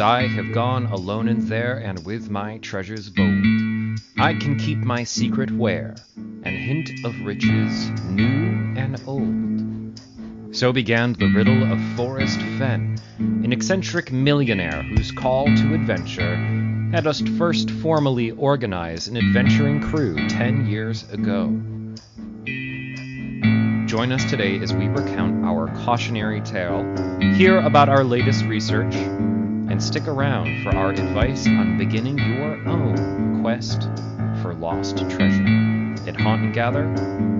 I have gone alone in there and with my treasures bold. I can keep my secret where, and hint of riches new and old. So began the riddle of Forrest Fenn, an eccentric millionaire whose call to adventure had us first formally organize an adventuring crew ten years ago. Join us today as we recount our cautionary tale, hear about our latest research, and stick around for our advice on beginning your own quest for lost treasure. At Haunt and Gather,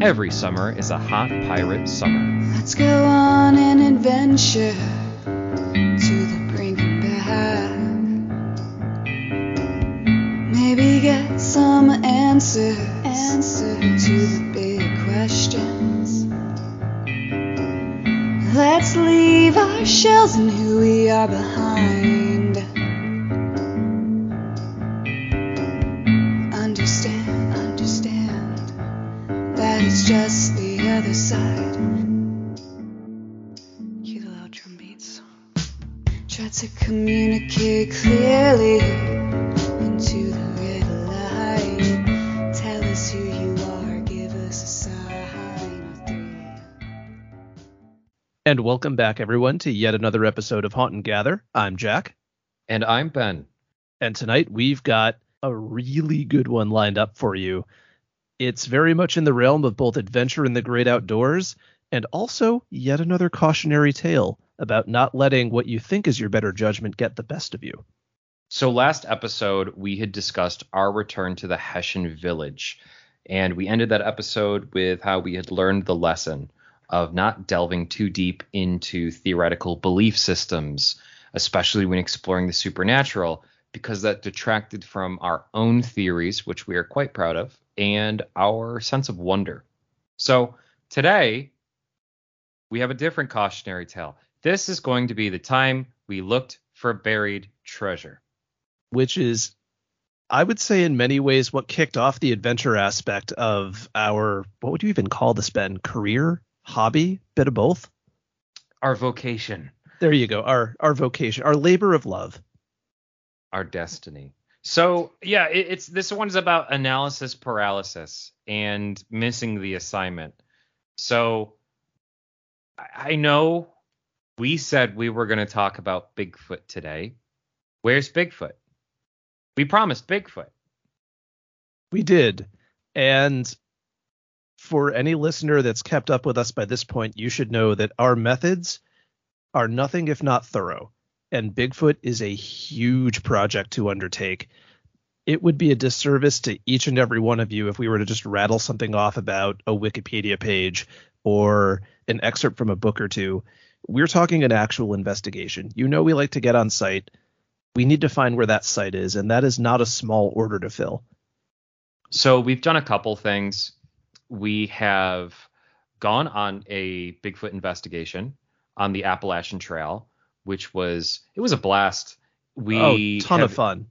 every summer is a hot pirate summer. Let's go on an adventure to the brink and back. Maybe get some answers, answers to the big questions. Let's leave our shells and who we are behind. Welcome back, everyone, to yet another episode of Haunt and Gather. I'm Jack, And I'm Ben. and tonight we've got a really good one lined up for you. It's very much in the realm of both adventure in the great outdoors and also yet another cautionary tale about not letting what you think is your better judgment get the best of you. So last episode we had discussed our return to the Hessian village, and we ended that episode with how we had learned the lesson of not delving too deep into theoretical belief systems, especially when exploring the supernatural, because that detracted from our own theories, which we are quite proud of, and our sense of wonder. So today we have a different cautionary tale. This is going to be the time we looked for buried treasure. which is I would say in many ways what kicked off the adventure aspect of our what would you even call this Ben career hobby bit of both Our vocation, there you go our our vocation our labor of love our destiny. So yeah, it, it's this one's about analysis paralysis and missing the assignment. So I, I know we said we were going to talk about Bigfoot today. Where's Bigfoot? We promised Bigfoot. we did and for any listener that's kept up with us by this point you should know that our methods are nothing if not thorough and Bigfoot is a huge project to undertake it would be a disservice to each and every one of you if we were to just rattle something off about a Wikipedia page or an excerpt from a book or two. We're talking an actual investigation. You know, we like to get on site. We need to find where that site is, and that is not a small order to fill. So we've done a couple things. We have gone on a Bigfoot investigation on the Appalachian Trail, which was it was a blast. We oh, ton of fun.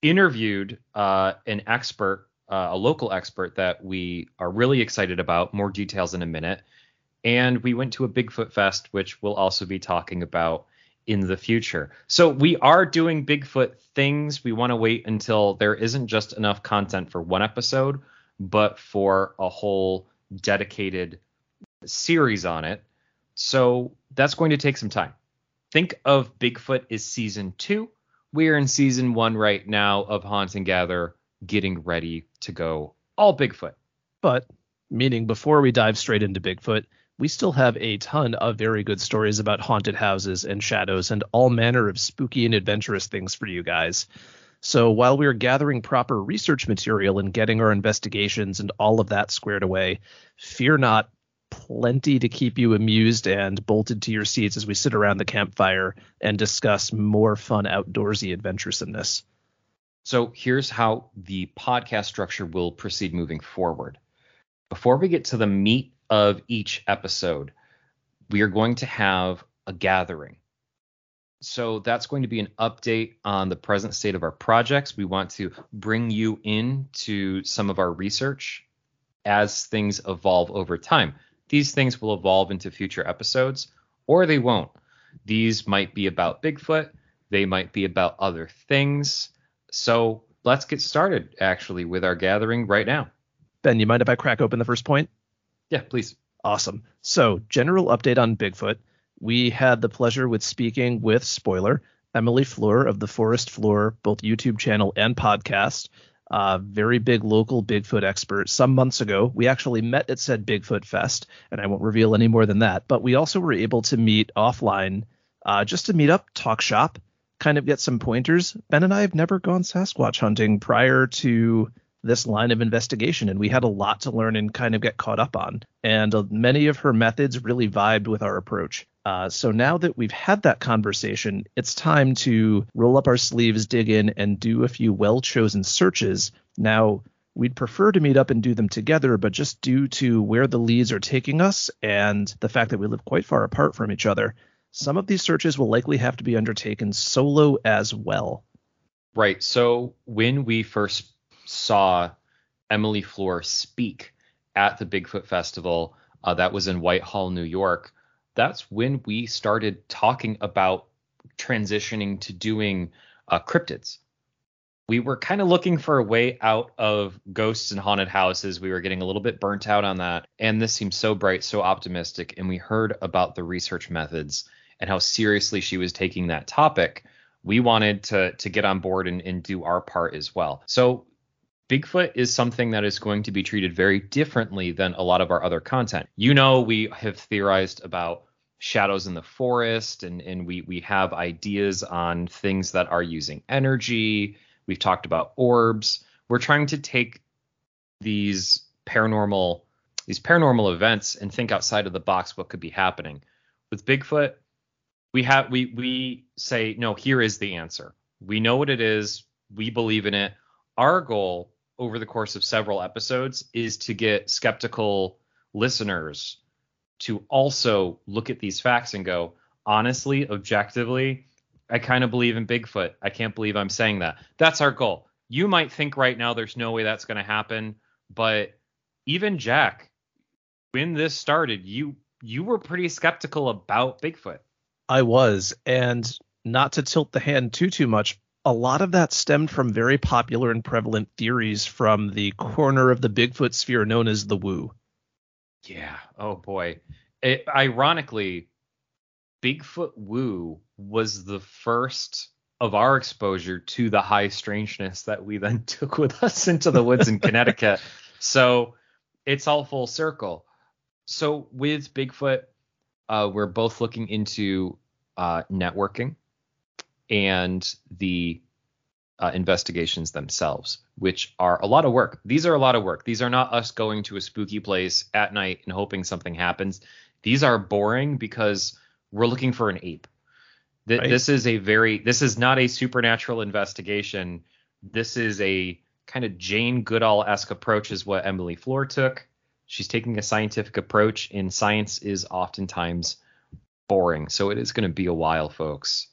interviewed uh, an expert, uh, a local expert that we are really excited about. More details in a minute. And we went to a Bigfoot Fest, which we'll also be talking about in the future. So we are doing Bigfoot things. We want to wait until there isn't just enough content for one episode, but for a whole dedicated series on it. So that's going to take some time. Think of Bigfoot as season two. We're in season one right now of Haunt and Gather, getting ready to go all Bigfoot. But meaning before we dive straight into Bigfoot, we still have a ton of very good stories about haunted houses and shadows and all manner of spooky and adventurous things for you guys. So while we're gathering proper research material and getting our investigations and all of that squared away, fear not, plenty to keep you amused and bolted to your seats as we sit around the campfire and discuss more fun outdoorsy adventuresomeness. So here's how the podcast structure will proceed moving forward. Before we get to the meat of each episode, we are going to have a gathering. So that's going to be an update on the present state of our projects. We want to bring you into some of our research as things evolve over time. These things will evolve into future episodes or they won't. These might be about Bigfoot, they might be about other things. So let's get started actually with our gathering right now. Ben, you mind if I crack open the first point? Yeah, please. Awesome. So, general update on Bigfoot. We had the pleasure with speaking with spoiler Emily Fleur of the Forest Floor, both YouTube channel and podcast. Uh, very big local Bigfoot expert. Some months ago, we actually met at said Bigfoot Fest, and I won't reveal any more than that. But we also were able to meet offline, uh, just to meet up, talk shop, kind of get some pointers. Ben and I have never gone Sasquatch hunting prior to this line of investigation, and we had a lot to learn and kind of get caught up on. And uh, many of her methods really vibed with our approach. Uh, so now that we've had that conversation, it's time to roll up our sleeves, dig in, and do a few well chosen searches. Now, we'd prefer to meet up and do them together, but just due to where the leads are taking us and the fact that we live quite far apart from each other, some of these searches will likely have to be undertaken solo as well. Right. So when we first saw Emily Floor speak at the Bigfoot Festival, uh, that was in Whitehall, New York, that's when we started talking about transitioning to doing uh, cryptids. We were kind of looking for a way out of ghosts and haunted houses. We were getting a little bit burnt out on that. And this seemed so bright, so optimistic. And we heard about the research methods and how seriously she was taking that topic. We wanted to to get on board and, and do our part as well. So Bigfoot is something that is going to be treated very differently than a lot of our other content. You know, we have theorized about shadows in the forest and, and we, we have ideas on things that are using energy. We've talked about orbs. We're trying to take these paranormal these paranormal events and think outside of the box what could be happening. With Bigfoot, we have we we say no, here is the answer. We know what it is. We believe in it. Our goal over the course of several episodes is to get skeptical listeners to also look at these facts and go, honestly, objectively, I kind of believe in Bigfoot. I can't believe I'm saying that. That's our goal. You might think right now there's no way that's going to happen, but even Jack, when this started, you you were pretty skeptical about Bigfoot. I was, and not to tilt the hand too too much, a lot of that stemmed from very popular and prevalent theories from the corner of the Bigfoot sphere known as the Woo. Yeah. Oh boy. It, ironically, Bigfoot Woo was the first of our exposure to the high strangeness that we then took with us into the woods in Connecticut. So it's all full circle. So with Bigfoot, uh, we're both looking into uh, networking and the uh, investigations themselves, which are a lot of work. These are a lot of work. These are not us going to a spooky place at night and hoping something happens. These are boring because we're looking for an ape. Th- right. This is a very, this is not a supernatural investigation. This is a kind of Jane Goodall esque approach, is what Emily Floor took. She's taking a scientific approach, and science is oftentimes boring. So it is going to be a while, folks.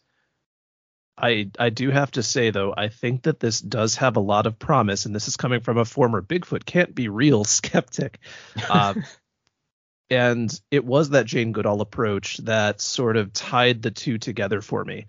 I I do have to say though, I think that this does have a lot of promise, and this is coming from a former Bigfoot can't be real skeptic. Um, and it was that Jane Goodall approach that sort of tied the two together for me.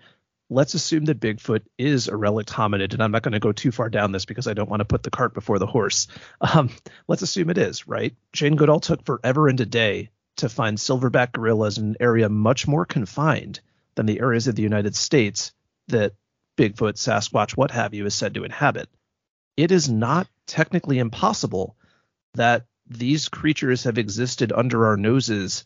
Let's assume that Bigfoot is a relict hominid, and I'm not going to go too far down this because I don't want to put the cart before the horse. Um, let's assume it is, right? Jane Goodall took forever and a day to find silverback gorillas in an area much more confined than the areas of the United States that Bigfoot, Sasquatch, what have you, is said to inhabit. It is not technically impossible that these creatures have existed under our noses,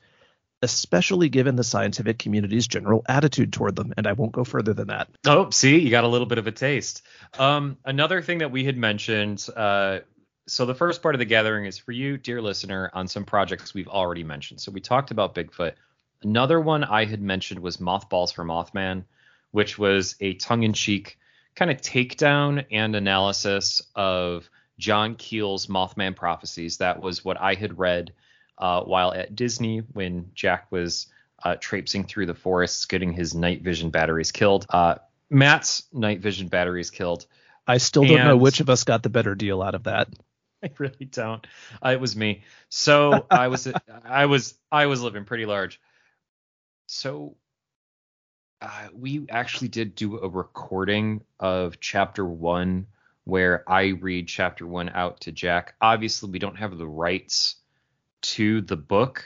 especially given the scientific community's general attitude toward them. And I won't go further than that. Oh, see, you got a little bit of a taste. Um, another thing that we had mentioned. Uh, so the first part of the gathering is for you, dear listener, on some projects we've already mentioned. So we talked about Bigfoot. Another one I had mentioned was Mothballs for Mothman which was a tongue in cheek kind of takedown and analysis of John Keel's Mothman prophecies. That was what I had read uh, while at Disney when Jack was uh, traipsing through the forests getting his night vision batteries killed. Uh, Matt's night vision batteries killed. I still don't and know which of us got the better deal out of that. I really don't. Uh, it was me. So I was I was I was living pretty large. So uh, we actually did do a recording of chapter one where I read chapter one out to Jack. Obviously, we don't have the rights to the book,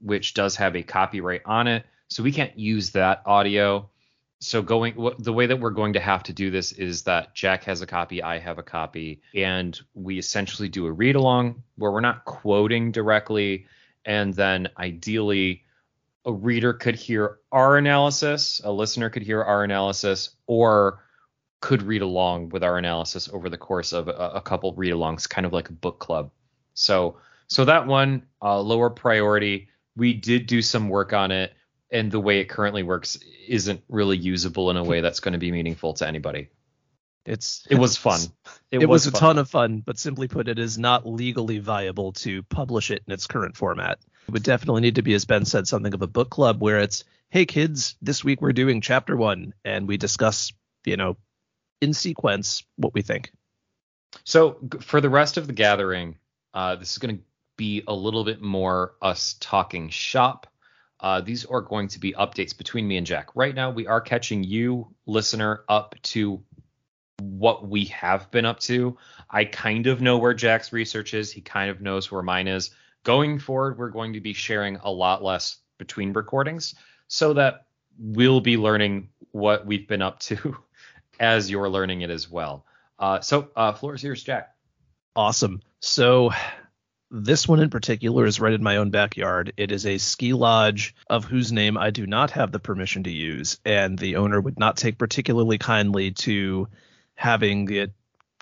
which does have a copyright on it, so we can't use that audio. So going the way that we're going to have to do this is that Jack has a copy, I have a copy, and we essentially do a read along where we're not quoting directly, and then ideally a reader could hear our analysis, a listener could hear our analysis, or could read along with our analysis over the course of a, a couple read alongs, kind of like a book club. So so that one uh, lower priority. We did do some work on it and the way it currently works isn't really usable in a way that's going to be meaningful to anybody. It's it was fun. It, it was, was, a fun. ton of fun, but simply put, it is not legally viable to publish it in its current format. It would definitely need to be, as Ben said, something of a book club where it's, hey kids, this week we're doing chapter one, and we discuss, you know, in sequence what we think. So for the rest of the gathering, uh, this is going to be a little bit more us talking shop uh, these are going to be updates between me and Jack. Right now, we are catching you, listener, up to what we have been up to. I kind of know where Jack's research is. He kind of knows where mine is. Going forward, we're going to be sharing a lot less between recordings so that we'll be learning what we've been up to as you're learning it as well. Uh, so, uh, floor is yours, Jack. Awesome. So, this one in particular is right in my own backyard. It is a ski lodge of whose name I do not have the permission to use, and the owner would not take particularly kindly to having it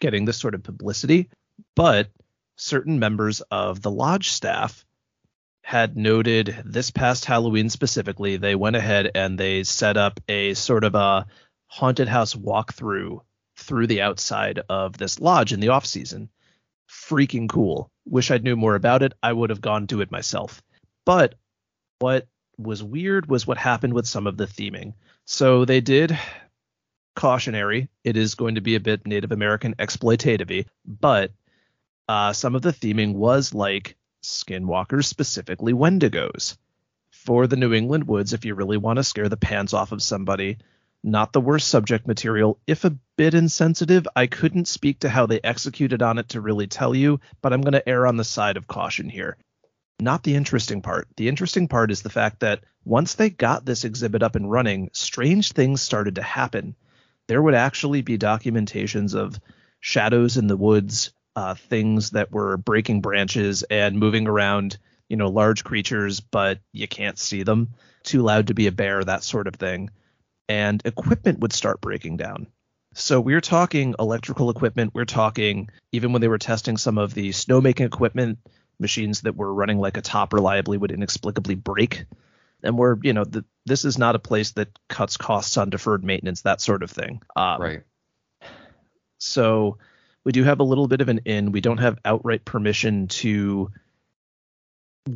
getting this sort of publicity. But certain members of the lodge staff had noted this past Halloween specifically, they went ahead and they set up a sort of a haunted house walkthrough through the outside of this lodge in the off season freaking cool. Wish I'd knew more about it. I would have gone to it myself. But what was weird was what happened with some of the theming. So they did cautionary. It is going to be a bit Native American exploitative but uh, some of the theming was like skinwalkers, specifically Wendigos. For the New England woods, if you really want to scare the pants off of somebody, not the worst subject material, if a bit insensitive. I couldn't speak to how they executed on it to really tell you, but I'm going to err on the side of caution here. Not the interesting part. The interesting part is the fact that once they got this exhibit up and running, strange things started to happen. There would actually be documentations of shadows in the woods, uh, things that were breaking branches and moving around, you know, large creatures, but you can't see them. Too loud to be a bear, that sort of thing and equipment would start breaking down. So we're talking electrical equipment. We're talking even when they were testing some of the snowmaking equipment, machines that were running like a top reliably would inexplicably break. And we're, you know, the, this is not a place that cuts costs on deferred maintenance, that sort of thing. Um, right. So we do have a little bit of an in. We don't have outright permission to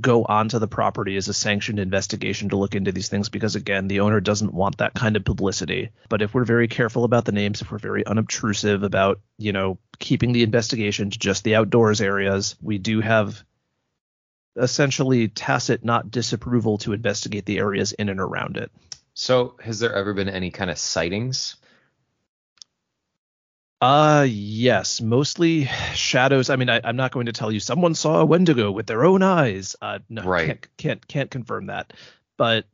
go onto the property as a sanctioned investigation to look into these things because again the owner doesn't want that kind of publicity. But if we're very careful about the names if we're very unobtrusive about you know keeping the investigation to just the outdoors areas we do have essentially tacit not disapproval to investigate the areas in and around it. So has there ever been any kind of sightings uh yes, mostly shadows. I mean, I, am not going to tell you someone saw a Wendigo with their own eyes. Uh, no, right. can't, can't can't confirm that. But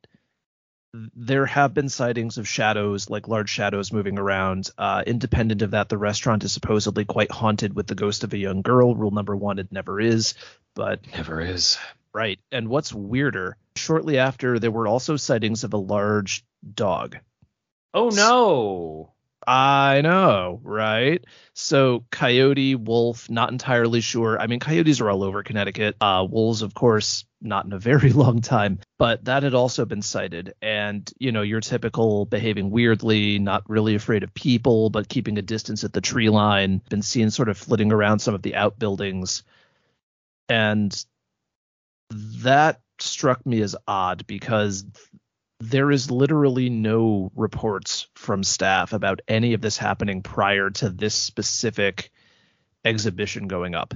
there have been sightings of shadows, like large shadows moving around. Uh, independent of that, the restaurant is supposedly quite haunted with the ghost of a young girl. Rule number one: it never is. But never is. Right. And what's weirder? Shortly after, there were also sightings of a large dog. Oh no! I know, right? So coyote, wolf, not entirely sure. I mean, coyotes are all over Connecticut. Uh, wolves, of course, not in a very long time, but that had also been sighted. And you know, your typical behaving weirdly, not really afraid of people, but keeping a distance at the tree line. Been seen sort of flitting around some of the outbuildings, and that struck me as odd because there is literally no reports from staff about any of this happening prior to this specific exhibition going up.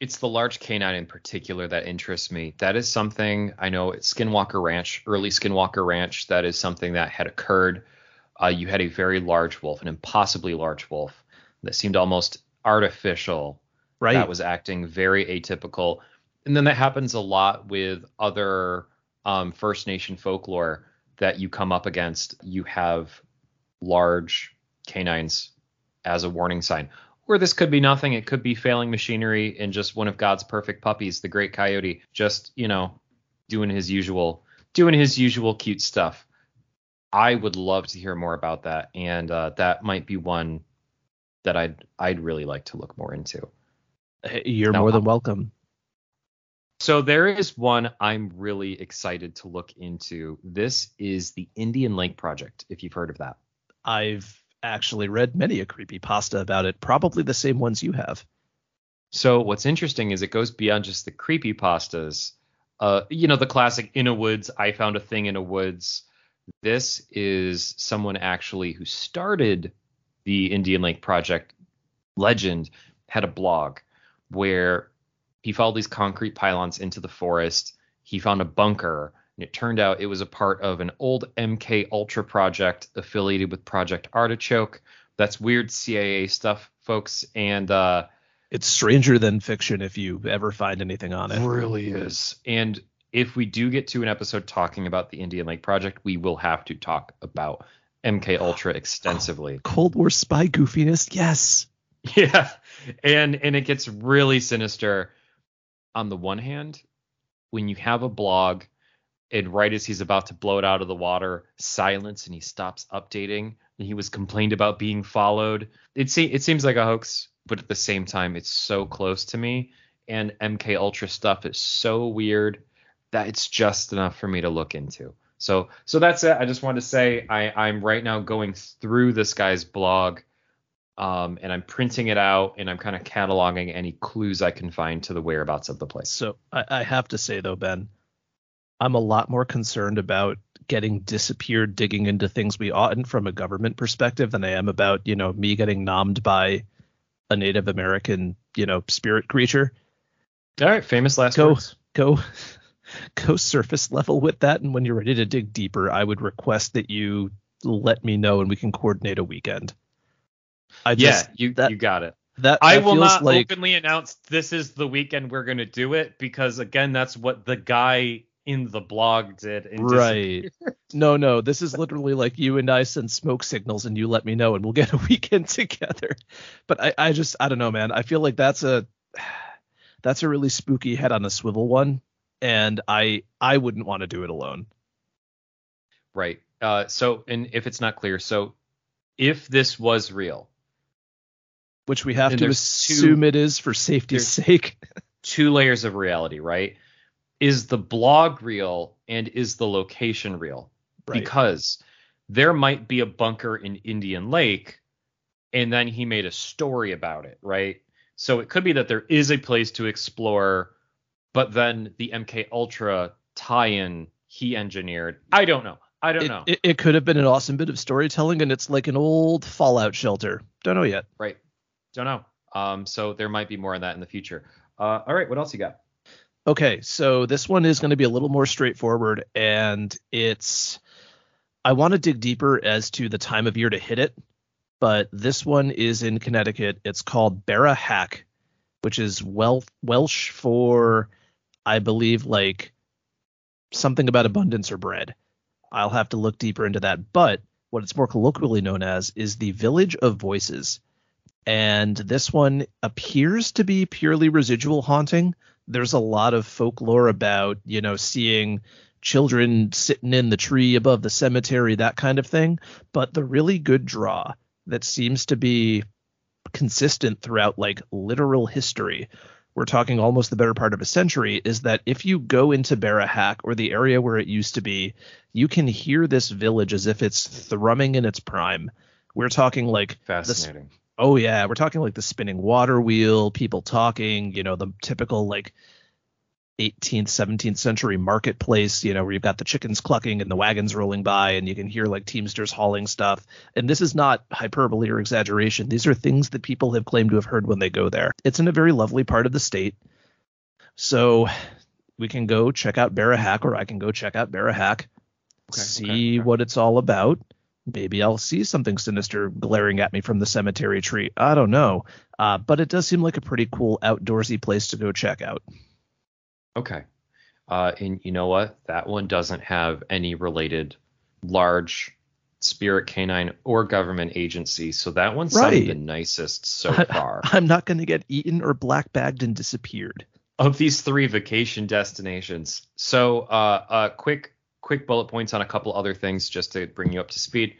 it's the large canine in particular that interests me. That is something I know at Skinwalker Ranch, early Skinwalker Ranch, that is something that had occurred. Uh, you had a very large wolf, an impossibly large wolf that seemed almost artificial. Right. That was acting very atypical. And then that happens a lot with other um, First Nation folklore that you come up against. You have large canines as a warning sign. Or this could be nothing. It could be failing machinery and just one of God's perfect puppies, the great coyote, just, you know, doing his usual doing his usual cute stuff. I would love to hear more about that. And uh, that might be one that I'd I'd really like to look more into. You're Now, more than welcome. So there is one I'm really excited to look into. This is the Indian Lake Project, if you've heard of that. I've actually read many a creepy pasta about it, probably the same ones you have. So what's interesting is it goes beyond just the creepy pastas. Uh, you know, the classic in a woods, I found a thing in a woods. This is someone actually who started the Indian Lake Project legend, had a blog where he followed these concrete pylons into the forest. He found a bunker, and it turned out it was a part of an old MK Ultra project affiliated with Project Artichoke. That's weird CIA stuff, folks. And uh, It's stranger than fiction if you ever find anything on it. really is. And if we do get to an episode talking about the Indian Lake Project, we will have to talk about MK Ultra extensively. Cold War spy goofiness, yes. Yeah. And and it gets really sinister. On the one hand, when you have a blog and right as he's about to blow it out of the water, silence and he stops updating and he was complained about being followed. It se- it seems like a hoax, but at the same time it's so close to me and MK Ultra stuff is so weird that it's just enough for me to look into. So so that's it. I just wanted to say I I'm right now going through this guy's blog um, and I'm printing it out and I'm kind of cataloging any clues I can find to the whereabouts of the place. So I, I have to say though, Ben, I'm a lot more concerned about getting disappeared digging into things we oughtn't from a government perspective than I am about, you know, me getting nommed by a Native American, you know, spirit creature. All right, famous last Go words. go go surface level with that and when you're ready to dig deeper, I would request that you let me know and we can coordinate a weekend. I Yeah, just you that- you got it. that, I will not like openly announce this is the weekend we're going to do it because again, that's what the guy in the blog did. and Right. no, no. This is literally like you and I send smoke signals and you let me know and we'll get a weekend together. But I, I just I don't know, man. I feel like that's a that's a really spooky head on a swivel one. And I I wouldn't want to do it alone. Right. Uh, so, and if it's not clear, so if this was real, Which we have And to there's two- assume it is for safety's sake. two layers of reality, right? Is the blog real and is the location real? Right. Because there might be a bunker in Indian Lake and then he made a story about it, right? So it could be that there is a place to explore, but then the MK Ultra tie-in he engineered. I don't know. I don't It, know. it, it could have been an awesome bit of storytelling and it's like an old fallout shelter. Don't know yet. right. Don't know. Um, so there might be more on that in the future. Uh, all right. What else you got? Okay, so this one is going to be a little more straightforward, and it's. I want to dig deeper as to the time of year to hit it, but this one is in Connecticut. It's called Bara-Hack, which is wel- Welsh for, I believe, like something about abundance or bread. I'll have to look deeper into that, but what it's more colloquially known as is the Village of Voices. And this one appears to be purely residual haunting. There's a lot of folklore about you know seeing children sitting in the tree above the cemetery that kind of thing. But the really good draw that seems to be consistent throughout like literal history we're talking almost the better part of a century is that if you go into Bara-Hack or the area where it used to be you can hear this village as if it's thrumming in its prime. We're talking like the Fascinating. Oh yeah, we're talking like the spinning water wheel, people talking, you know, the typical like 18th, 17th century marketplace, you know, where you've got the chickens clucking and the wagons rolling by and you can hear like teamsters hauling stuff. And this is not hyperbole or exaggeration. These are things that people have claimed to have heard when they go there. It's in a very lovely part of the state. So we can go check out Bara-Hack, or I can go check out Bara-Hack, Okay, see okay, okay. what it's all about. Maybe I'll see something sinister glaring at me from the cemetery tree. I don't know. Uh, but it does seem like a pretty cool outdoorsy place to go check out. Okay. Uh, and you know what? That one doesn't have any related large spirit canine or government agency, so that one sounded Right. the nicest so I- far. I'm not going to get eaten or black bagged and disappeared. of these three vacation destinations. So, uh, uh, quick, quick bullet points on a couple other things just to bring you up to speed.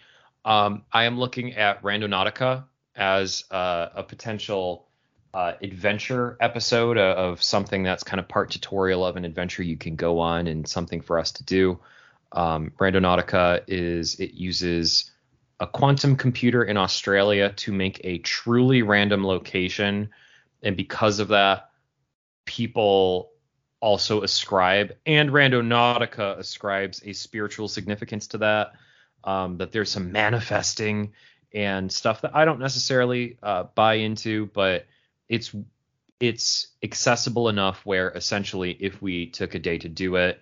Um, I am looking at Randonautica as uh, a potential uh, adventure episode of something that's kind of part tutorial of an adventure you can go on and something for us to do. Um, Randonautica is it uses a quantum computer in Australia to make a truly random location, and because of that, people also ascribe, and Randonautica ascribes a spiritual significance to that. Um, that there's some manifesting and stuff that I don't necessarily uh, buy into, but it's it's accessible enough where essentially, if we took a day to do it,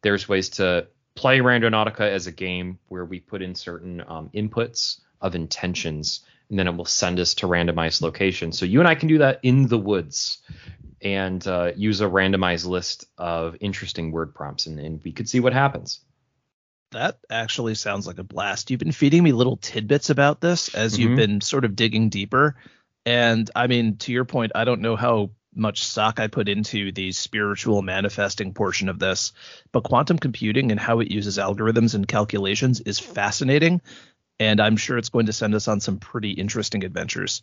there's ways to play Randonautica as a game where we put in certain um, inputs of intentions, and then it will send us to randomized locations. So you and I can do that in the woods and uh, use a randomized list of interesting word prompts, and, and we could see what happens. That actually sounds like a blast. You've been feeding me little tidbits about this as you've Mhm. been sort of digging deeper. And I mean, to your point, I don't know how much stock I put into the spiritual manifesting portion of this, but quantum computing and how it uses algorithms and calculations is fascinating. And I'm sure it's going to send us on some pretty interesting adventures.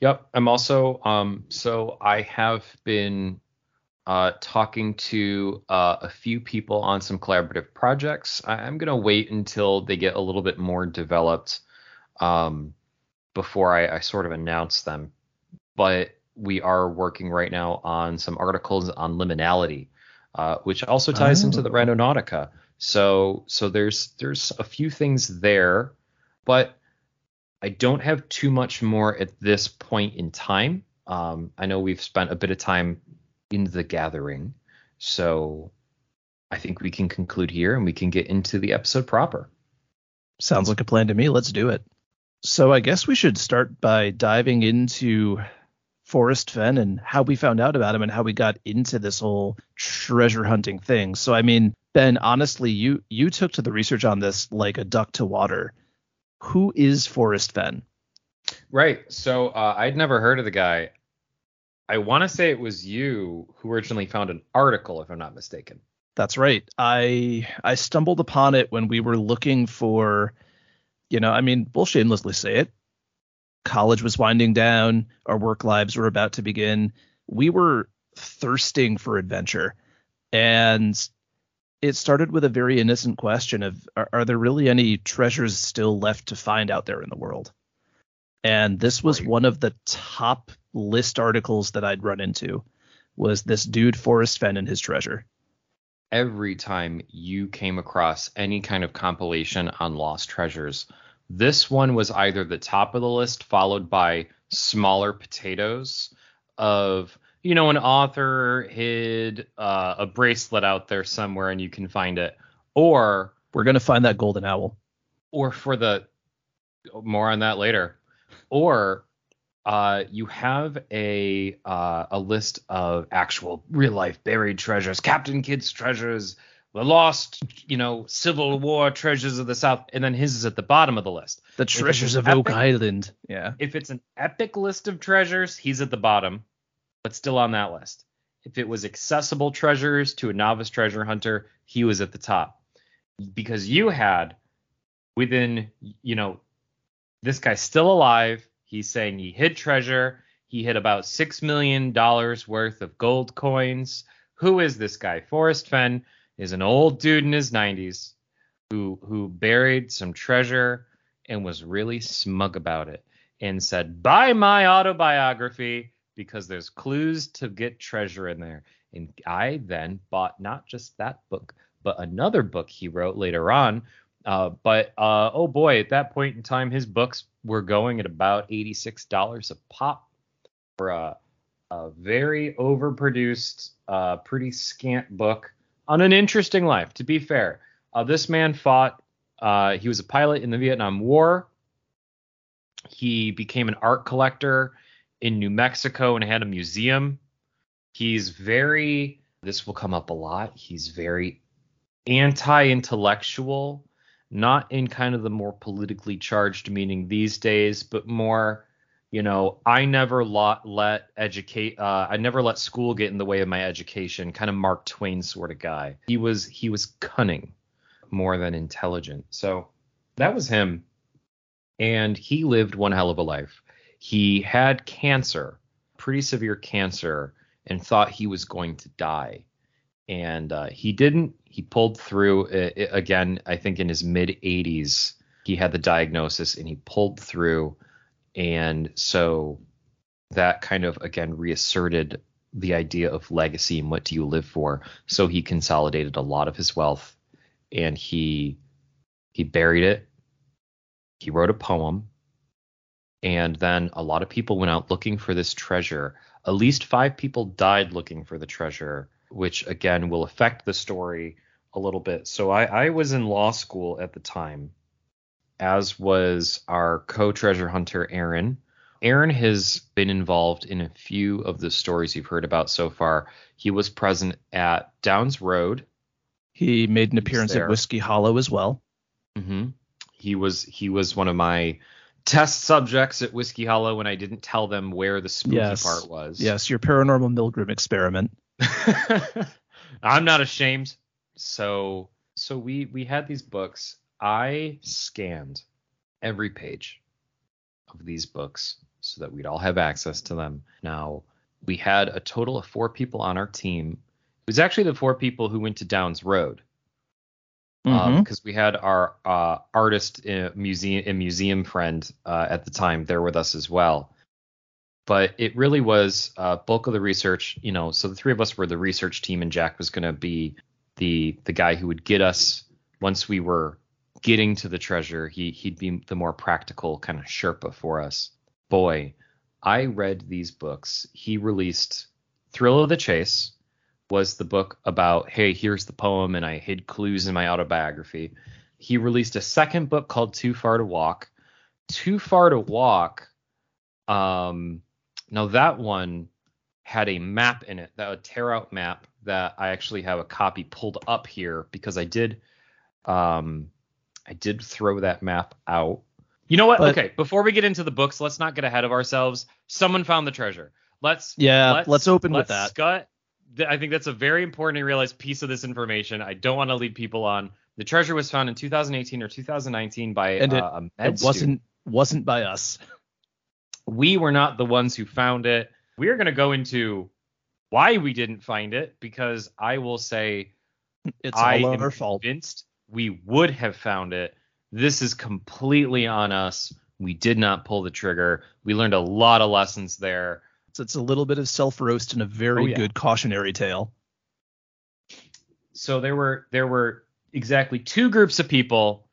Yep. I'm also um so I have been uh talking to uh, a few people on some collaborative projects. I, I'm gonna wait until they get a little bit more developed um before I, I sort of announce them. But we are working right now on some articles on liminality, uh, which also ties into the Oh. Randonautica. So so there's there's a few things there, but I don't have too much more at this point in time. Um, I know we've spent a bit of time in the gathering, so I think we can conclude here and we can get into the episode proper. Sounds like a plan to me. Let's do it. So I guess we should start by diving into Forrest Fenn and how we found out about him and how we got into this whole treasure hunting thing. So I mean, Ben, honestly, you you took to the research on this like a duck to water. Who is Forrest Fenn? Right. So uh, I'd never heard of the guy. I want to say it was you who originally found an article, if I'm not mistaken. That's right. I I stumbled upon it when we were looking for, you know, I mean, we'll shamelessly say it. College was winding down, our work lives were about to begin. We were thirsting for adventure. And it started with a very innocent question of are, are there really any treasures still left to find out there in the world? And this was Right. one of the top list articles that I'd run into was this dude Forrest Fenn and his treasure. every time you came across any kind of compilation on lost treasures, this one was either the top of the list, followed by smaller potatoes of, you know, an author hid uh, a bracelet out there somewhere and you can find it, or We're gonna find that golden owl. or for the more on that later, or uh, you have a uh, a list of actual real life buried treasures, Captain Kidd's treasures, the lost, you know, Civil War treasures of the South, and then his is at the bottom of the list. The treasures of Oak Island. Yeah. If it's an epic list of treasures, he's at the bottom, but still on that list. If it was accessible treasures to a novice treasure hunter, he was at the top. Because you had within, you know, this guy's still alive. He's saying he hid treasure. He hid about six million dollars worth of gold coins. Who is this guy? Forrest Fenn is an old dude in his 90s who who buried some treasure and was really smug about it and said, "Buy my autobiography because there's clues to get treasure in there." And I then bought not just that book, but another book he wrote later on. Uh, but uh, oh boy, at that point in time, his books were going at about eighty-six dollars a pop for a, a very overproduced, uh, pretty scant book on an interesting life. To be fair, uh, this man fought. Uh, he was a pilot in the Vietnam War. He became an art collector in New Mexico and had a museum. He's very. This will come up a lot. He's very anti-intellectual, not in kind of the more politically charged meaning these days, but more you know, I never lot, let educate, uh, I never let school get in the way of my education. Kind of Mark Twain sort of guy. He was he was cunning more than intelligent. So that was him, and he lived one hell of a life. He had cancer, pretty severe cancer, and thought he was going to die, and uh, he didn't. He pulled through. It, it, again, I think in his mid 80s, he had the diagnosis, and he pulled through and so that kind of again reasserted the idea of legacy and what do you live for. So he consolidated a lot of his wealth and he he buried it. He wrote a poem. And then a lot of people went out looking for this treasure. At least five people died looking for the treasure, which again will affect the story a little bit. So I, I was in law school at the time as was our co-treasure hunter Aaron. Aaron has been involved in a few of the stories you've heard about so far. He was present at Downs Road. He made an appearance at Whiskey Hollow as well. Mm-hmm. He was he was one of my test subjects at Whiskey Hollow when I didn't tell them where the spooky yes. part was. Yes, your paranormal Milgram experiment. I'm not ashamed. So so we we had these books I scanned every page of these books so that we'd all have access to them. Now, we had a total of four people on our team. It was actually the four people who went to Downs Road because um, Mhm. we had our uh, artist uh, museum and museum friend uh, at the time there with us as well. But it really was uh, bulk of the research. You know, so the three of us were the research team, and Jack was going to be the the guy who would get us once we were getting to the treasure. He he'd be the more practical kind of Sherpa for us. Boy, I read these books. He released Thrill of the Chase was the book about hey here's the poem and I hid clues in my autobiography. He released a second book called Too Far to Walk. Too Far to Walk. Um, now that one had a map in it, that a tear out map that I actually have a copy pulled up here because I did um I did throw that map out. You know what? But- okay, before we get into the books, let's not get ahead of ourselves. Someone found the treasure. Let's Yeah, let's open with let's that. Scut. Th- I think that's a very important and realized piece of this information. I don't want to lead people on. The treasure was found in 2018 or 2019 by And it- uh, a med It wasn't wasn't by us. we were not the ones who found it. We're going to go into why we didn't find it because I will say It's I all am our fault. convinced we would have found it. This is completely on us. We did not pull the trigger. We learned a lot of lessons there. So it's a little bit of self roast and a very Oh, yeah. good cautionary tale. So there were there were exactly two groups of people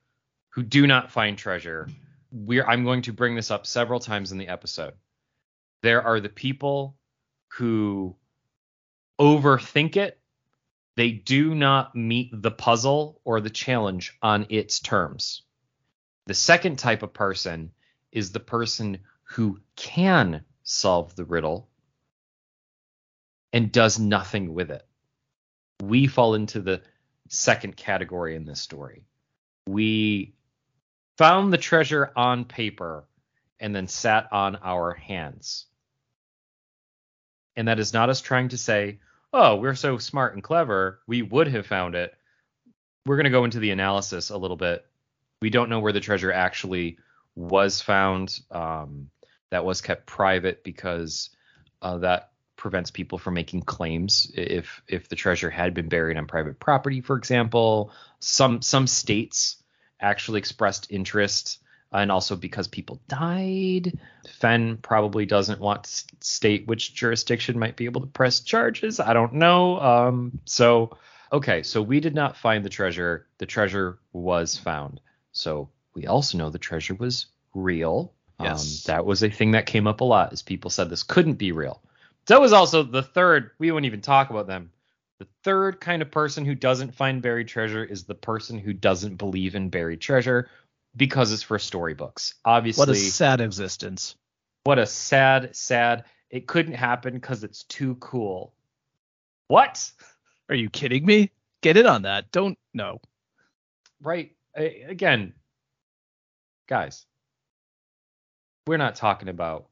who do not find treasure. We're I'm going to bring this up several times in the episode. There are the people who overthink it. They do not meet the puzzle or the challenge on its terms. The second type of person is the person who can solve the riddle and does nothing with it we fall into the second category in this story. We found the treasure on paper and then sat on our hands. And that is not us trying to say, oh, we're so smart and clever, we would have found it. We're going to go into the analysis a little bit. We don't know where the treasure actually was found. Um, that was kept private because uh, that prevents people from making claims. If if the treasure had been buried on private property for example some some states actually expressed interest and also because people died Fenn probably doesn't want to state which jurisdiction might be able to press charges. I don't know. Um so okay. So we did not find the treasure the treasure was found. So we also know the treasure was real Yes. um, that was a thing that came up a lot is people said this couldn't be real that was also the third. We wouldn't even talk about them. The third kind of person who doesn't find buried treasure is the person who doesn't believe in buried treasure because it's for storybooks. Obviously, What a sad existence. what a sad, sad. It couldn't happen because it's too cool. What? Are you kidding me? Get in on that. Don't know. Right. A- Again, guys, we're not talking about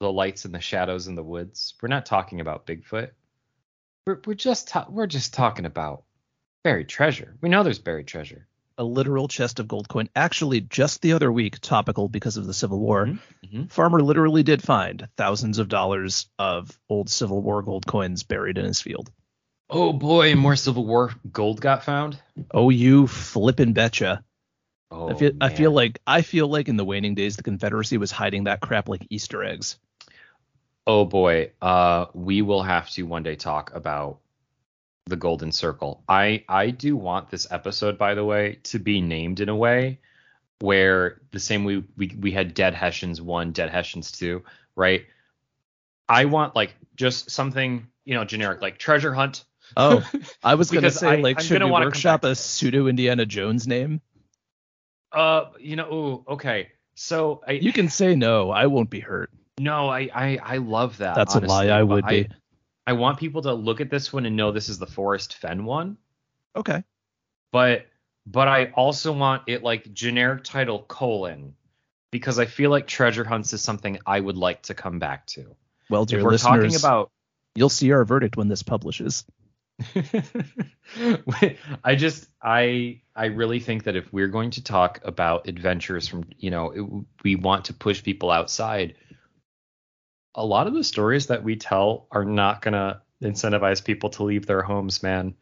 the lights and the shadows in the woods. We're not talking about Bigfoot. We're, we're just ta- we're just talking about buried treasure. We know there's buried treasure. A literal chest of gold coin. Actually, just the other week, topical because of the Civil War, Mhm. farmer literally did find thousands of dollars of old Civil War gold coins buried in his field. Oh boy, more Civil War gold got found. Oh, you flippin' betcha. Oh, I feel I feel like I feel like in the waning days the Confederacy was hiding that crap like Easter eggs. Oh boy, uh, we will have to one day talk about the Golden Circle. I I do want this episode, by the way, to be named in a way where the same way we we had Dead Hessians one, Dead Hessians two, right? I want like just something you know generic like Treasure Hunt. Oh, I was gonna say I- like I'm should gonna we workshop a pseudo Indiana Jones name? Uh, you know, ooh, okay. So I You can say no, I won't be hurt. no, I I I love that. That's a lie, I would be. I want people to look at this one and know this is the Forrest Fenn one. Okay. but but I also want it like generic title colon because I feel like treasure hunts is something I would like to come back to. Well, dear if we're listeners, talking about you'll see our verdict when this publishes. I just I I really think that if we're going to talk about adventures from you know it, we want to push people outside a lot of the stories that we tell are not going to incentivize people to leave their homes man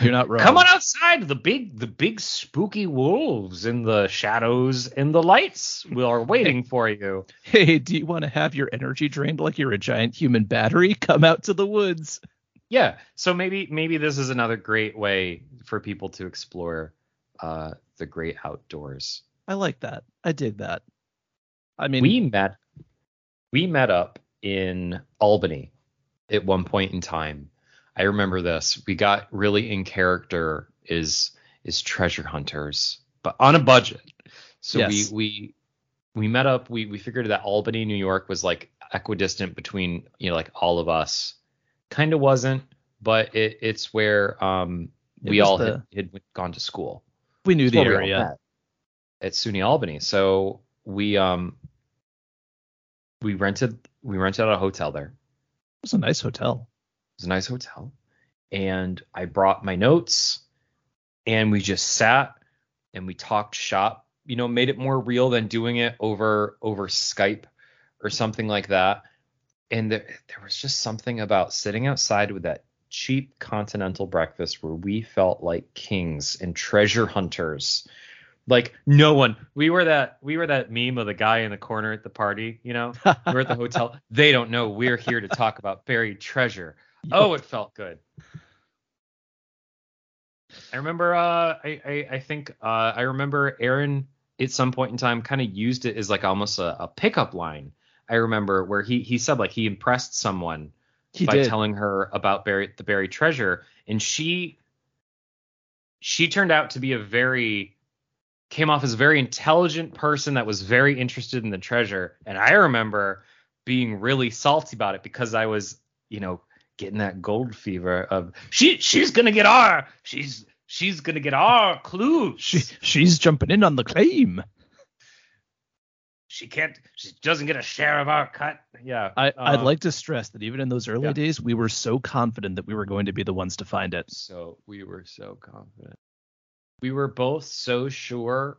You're not wrong. Come on outside. The big, the big spooky wolves in the shadows and the lights will are waiting for you. Hey, do you want to have your energy drained like you're a giant human battery? Come out to the woods. Yeah. So maybe, maybe this is another great way for people to explore uh, the great outdoors. I like that. I dig that. I mean, we met, we met up in Albany at one point in time. I remember this. We got really in character is is treasure hunters, but on a budget. So Yes. we we we met up. We we figured that Albany, New York, was like equidistant between you know like all of us. Kind of wasn't, but it, it's where um It we all the- had, had gone to school. we knew It's the where we all area. at SUNY Albany. So we um we rented we rented out a hotel there. It was a nice hotel. It was a nice hotel. And I brought my notes and we just sat and we talked shop, you know, made it more real than doing it over over Skype or something like that. And there, there was just something about sitting outside with that cheap continental breakfast where we felt like kings and treasure hunters. Like no one, we were that we were that meme of the guy in the corner at the party, you know. We're at the hotel. They don't know we're here to talk about buried treasure. Oh, it felt good. I remember. Uh, I, I I think uh, I remember Aaron at some point in time kind of used it as like almost a, a pickup line. I remember where he he said like he impressed someone He by did. telling her about buried the buried treasure, and she she turned out to be a very came off as a very intelligent person that was very interested in the treasure. And I remember being really salty about it because I was, you know, getting that gold fever of she she's gonna get our she's she's gonna get our clues. she, she's jumping in on the claim. She can't she doesn't get a share of our cut. Yeah. I, I'd uh, like to stress that even in those early yeah. days, we were so confident that we were going to be the ones to find it. So we were so confident. We were both so sure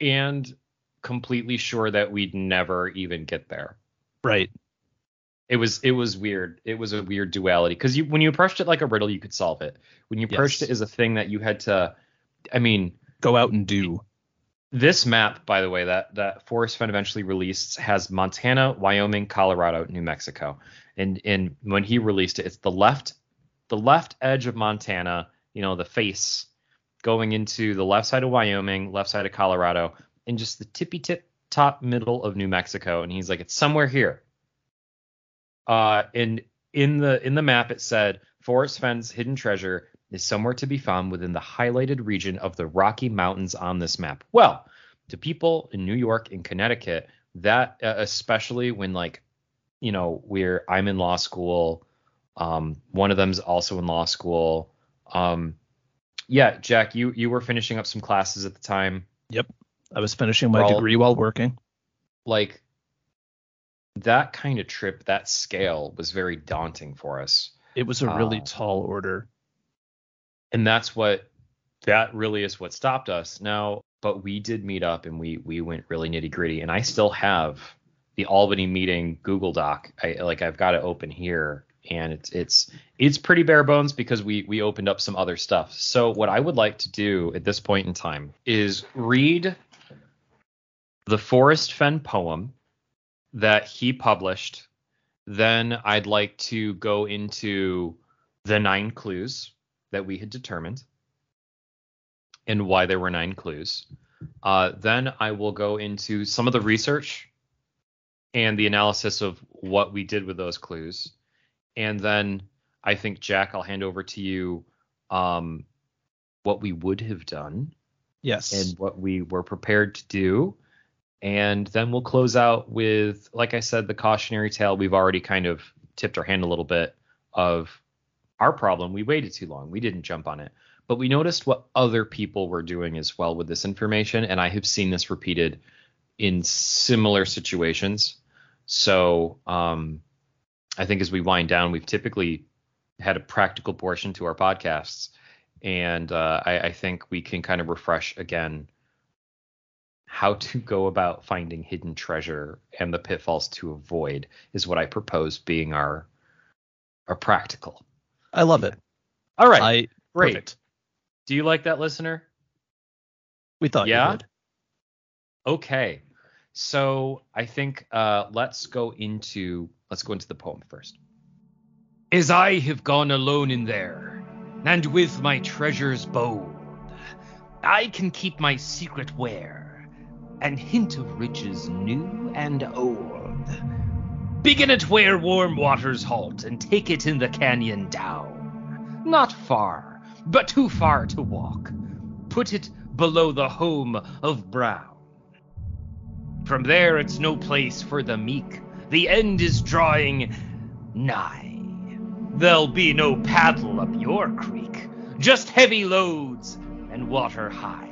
and completely sure that we'd never even get there. Right. It was it was weird. It was a weird duality because you when you approached it like a riddle, you could solve it. When you approached Yes. it as a thing that you had to, I mean, Go out and do. This map, by the way, that that Forrest Fenn eventually released has Montana, Wyoming, Colorado, New Mexico, and and when he released it, it's the left the left edge of Montana, you know, the face going into the left side of Wyoming, left side of Colorado, and just the tippy tip top middle of New Mexico, and he's like, it's somewhere here. Uh, and in the in the map it said Forrest Fenn's hidden treasure is somewhere to be found within the highlighted region of the Rocky Mountains on this map. Well, to people in New York and Connecticut, that uh, especially when like, you know, we're I'm in law school, um, one of them's also in law school. Um, yeah, Jack, you you were finishing up some classes at the time. Yep. I was finishing my Well- degree while working. Like that kind of trip, that scale was very daunting for us. It was a really Ah. tall order. And that's what that really is what stopped us. Now but we did meet up and we we went really nitty gritty and i still have the albany meeting google doc. I like i've got it open here and it's it's it's pretty bare bones because we we opened up some other stuff. So what i would like to do at this point in time is read the Forrest Fenn poem that he published. Then i'd like to go into the nine clues that we had determined and why there were nine clues. Uh, then I will go into some of the research and the analysis of what we did with those clues. And then I think, Jack, I'll hand over to you um, what we would have done Yes. and what we were prepared to do. And then we'll close out with, like I said, the cautionary tale. We've already kind of tipped our hand a little bit of our problem. We waited too long. We didn't jump on it. But we noticed what other people were doing as well with this information. And I have seen this repeated in similar situations. So um, I think as we wind down, we've typically had a practical portion to our podcasts and uh, I, I think we can kind of refresh again how to go about finding hidden treasure and the pitfalls to avoid is what I propose being our our practical. I love it. All right, I great. perfect. Do you like that, listener? We thought Yeah? you would. Okay, so I think uh, let's go into let's go into the poem first. As I have gone alone in there, and with my treasures bold, I can keep my secret where, and hint of riches new and old. Begin it where warm waters halt, and take it in the canyon down. Not far, but too far to walk. Put it below the home of Brown. From there, it's no place for the meek. The end is drawing nigh. There'll be no paddle up your creek, just heavy loads and water high.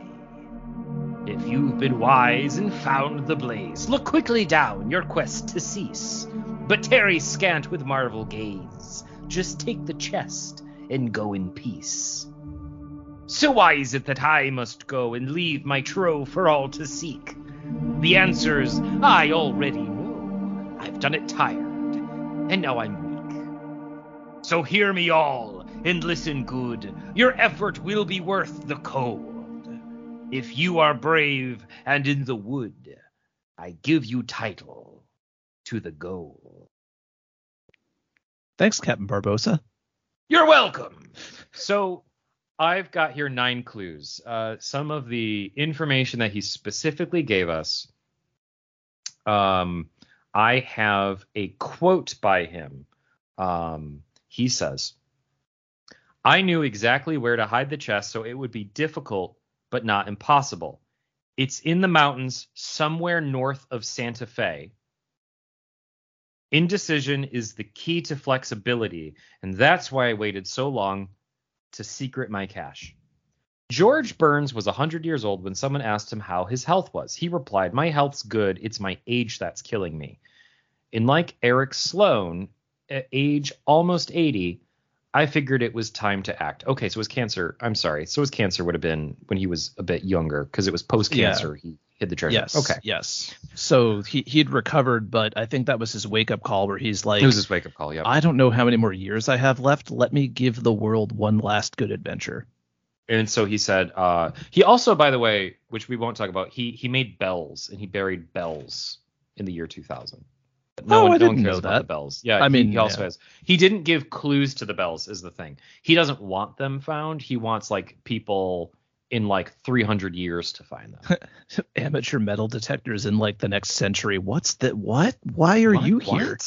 If you've been wise and found the blaze, look quickly down your quest to cease. But tarry scant with marvel gaze, just take the chest and go in peace. So why is it that I must go and leave my trove for all to seek? The answers I already know. I've done it tired, and now I'm weak. So hear me all, and listen good. Your effort will be worth the cold. If you are brave and in the wood, I give you title to the goal. Thanks, Captain Barbossa. You're welcome. So I've got here nine clues. Uh, some of the information that he specifically gave us. Um, I have a quote by him. Um, he says, I knew exactly where to hide the chest, so it would be difficult, but not impossible. It's in the mountains somewhere north of Santa Fe. Indecision is the key to flexibility, and that's why I waited so long to secret my cash. George Burns was 100 years old when someone asked him how his health was. He replied, My health's good. It's my age that's killing me. And like Eric Sloane, at age almost 80, I figured it was time to act. Okay, so his cancer, I'm sorry. So his cancer would have been when he was a bit younger because it was post cancer. He hid the treasure. Yes. Okay. Yes. So he he'd recovered, but I think that was his wake up call where he's like, It was his wake up call. Yeah. I don't know how many more years I have left. Let me give the world one last good adventure. And so he said, uh, he also, by the way, which we won't talk about, he he made bells and he buried bells in the year 2000. No Oh, one, I no didn't cares know about that. the bells. Yeah, I he- mean, he, also yeah. has. He didn't give clues to the bells, is the thing. He doesn't want them found. He wants like people in like 300 years to find them. Amateur metal detectors in like the next century. What's that? What? Why are What? you What? here?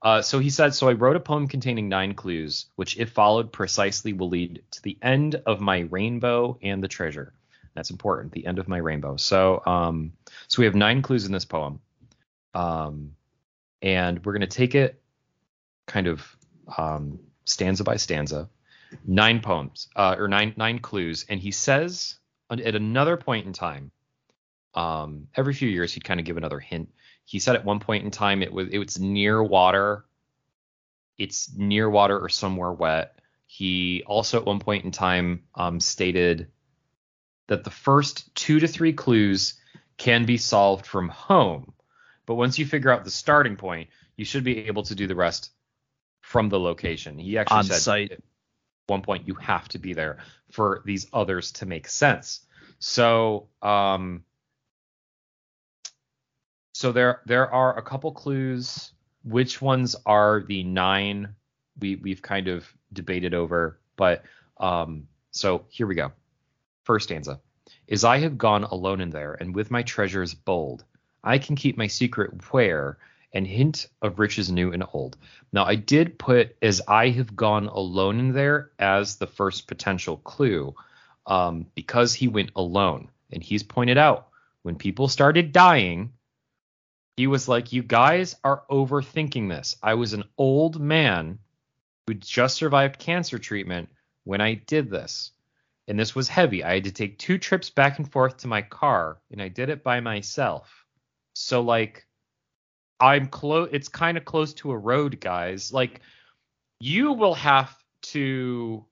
Uh, so he said, so I wrote a poem containing nine clues, which, if followed precisely, will lead to the end of my rainbow and the treasure. That's important. The end of my rainbow. So, um, so we have nine clues in this poem, um, and we're gonna take it kind of um, stanza by stanza, nine poems uh, or nine nine clues, and he says at another point in time, um, every few years he'd kind of give another hint he said at one point in time it was it was near water. It's near water or somewhere wet. He also at one point in time um, stated that the first two to three clues can be solved from home, but once you figure out the starting point, you should be able to do the rest from the location. He actually On said site. at one point you have to be there for these others to make sense. So um, so there there are a couple clues. Which ones are the nine we we've kind of debated over, but um, so here we go. First stanza is I have gone alone in there, and with my treasures bold, I can keep my secret where and hint of riches new and old. Now I did put as I have gone alone in there as the first potential clue, um, because he went alone, and he's pointed out when people started dying, he was like, You guys are overthinking this. I was an old man who just survived cancer treatment when I did this. And this was heavy. I had to take two trips back and forth to my car, and I did it by myself. So, like, I'm close, it's kind of close to a road, guys. Like, you will have to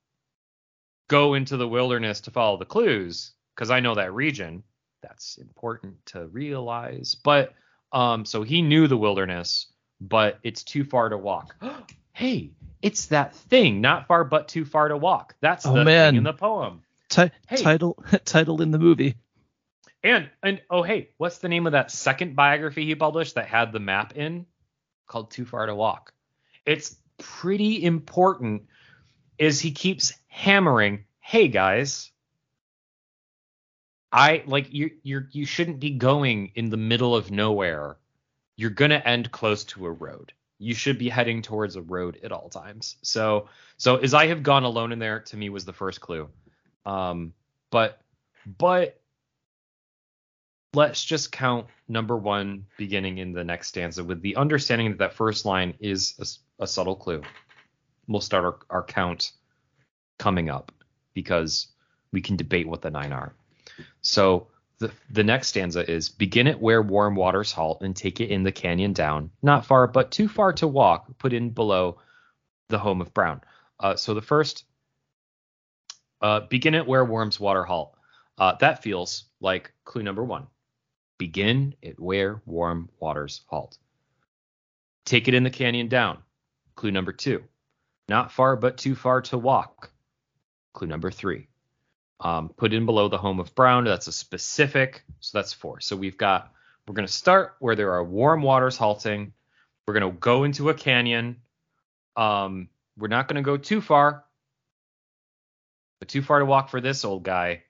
go into the wilderness to follow the clues because I know that region. That's important to realize. But um, so he knew the wilderness, but it's too far to walk. hey, it's that thing, not far but too far to walk. That's Oh, the man. thing in the poem. Ti- Hey. Title title in the movie. And and oh hey, what's the name of that second biography he published that had the map in? Called Too Far to Walk. It's pretty important is he keeps hammering, hey guys, I like you you're you shouldn't be going in the middle of nowhere. You're gonna end close to a road. You should be heading towards a road at all times. So so as I have gone alone in there to me was the first clue. Um but but let's just count number one beginning in the next stanza with the understanding that that first line is a subtle clue. We'll start our, our count coming up because we can debate what the nine are. So the the next stanza is begin it where warm waters halt and take it in the canyon down, not far but too far to walk. Put in below the home of Brown. Uh, so the first uh, begin it where worms water halt. Uh, that feels like clue number one. Begin it where warm waters halt. Take it in the canyon down. Clue number two. Not far but too far to walk. Clue number three. Um, put in below the home of Brown. That's a specific. So that's four. So we've got, we're going to start where there are warm waters halting. We're going to go into a canyon. Um, we're not going to go too far, but too far to walk for this old guy.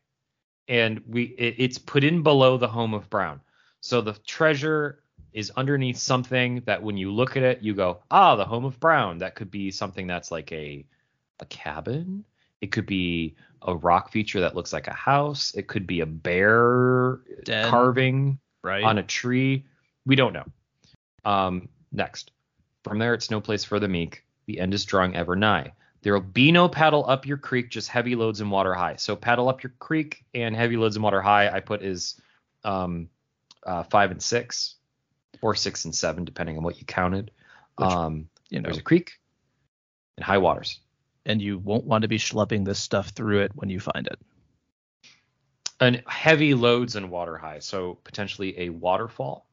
And we, it, it's put in below the home of Brown. So the treasure is underneath something that when you look at it, you go, ah, the home of Brown. That could be something that's like a, a cabin. It could be a rock feature that looks like a house. It could be a bear Den. carving Right. on a tree. We don't know. Um, next. From there, it's no place for the meek. The end is drawing ever nigh. There will be no paddle up your creek, just heavy loads and water high. So paddle up your creek and heavy loads and water high. I put is um, uh, five and six, or six and seven, depending on what you counted. Which, um, you know, there's a creek and high waters. and you won't want to be schlepping this stuff through it when you find it. and heavy loads and water high, so potentially a waterfall.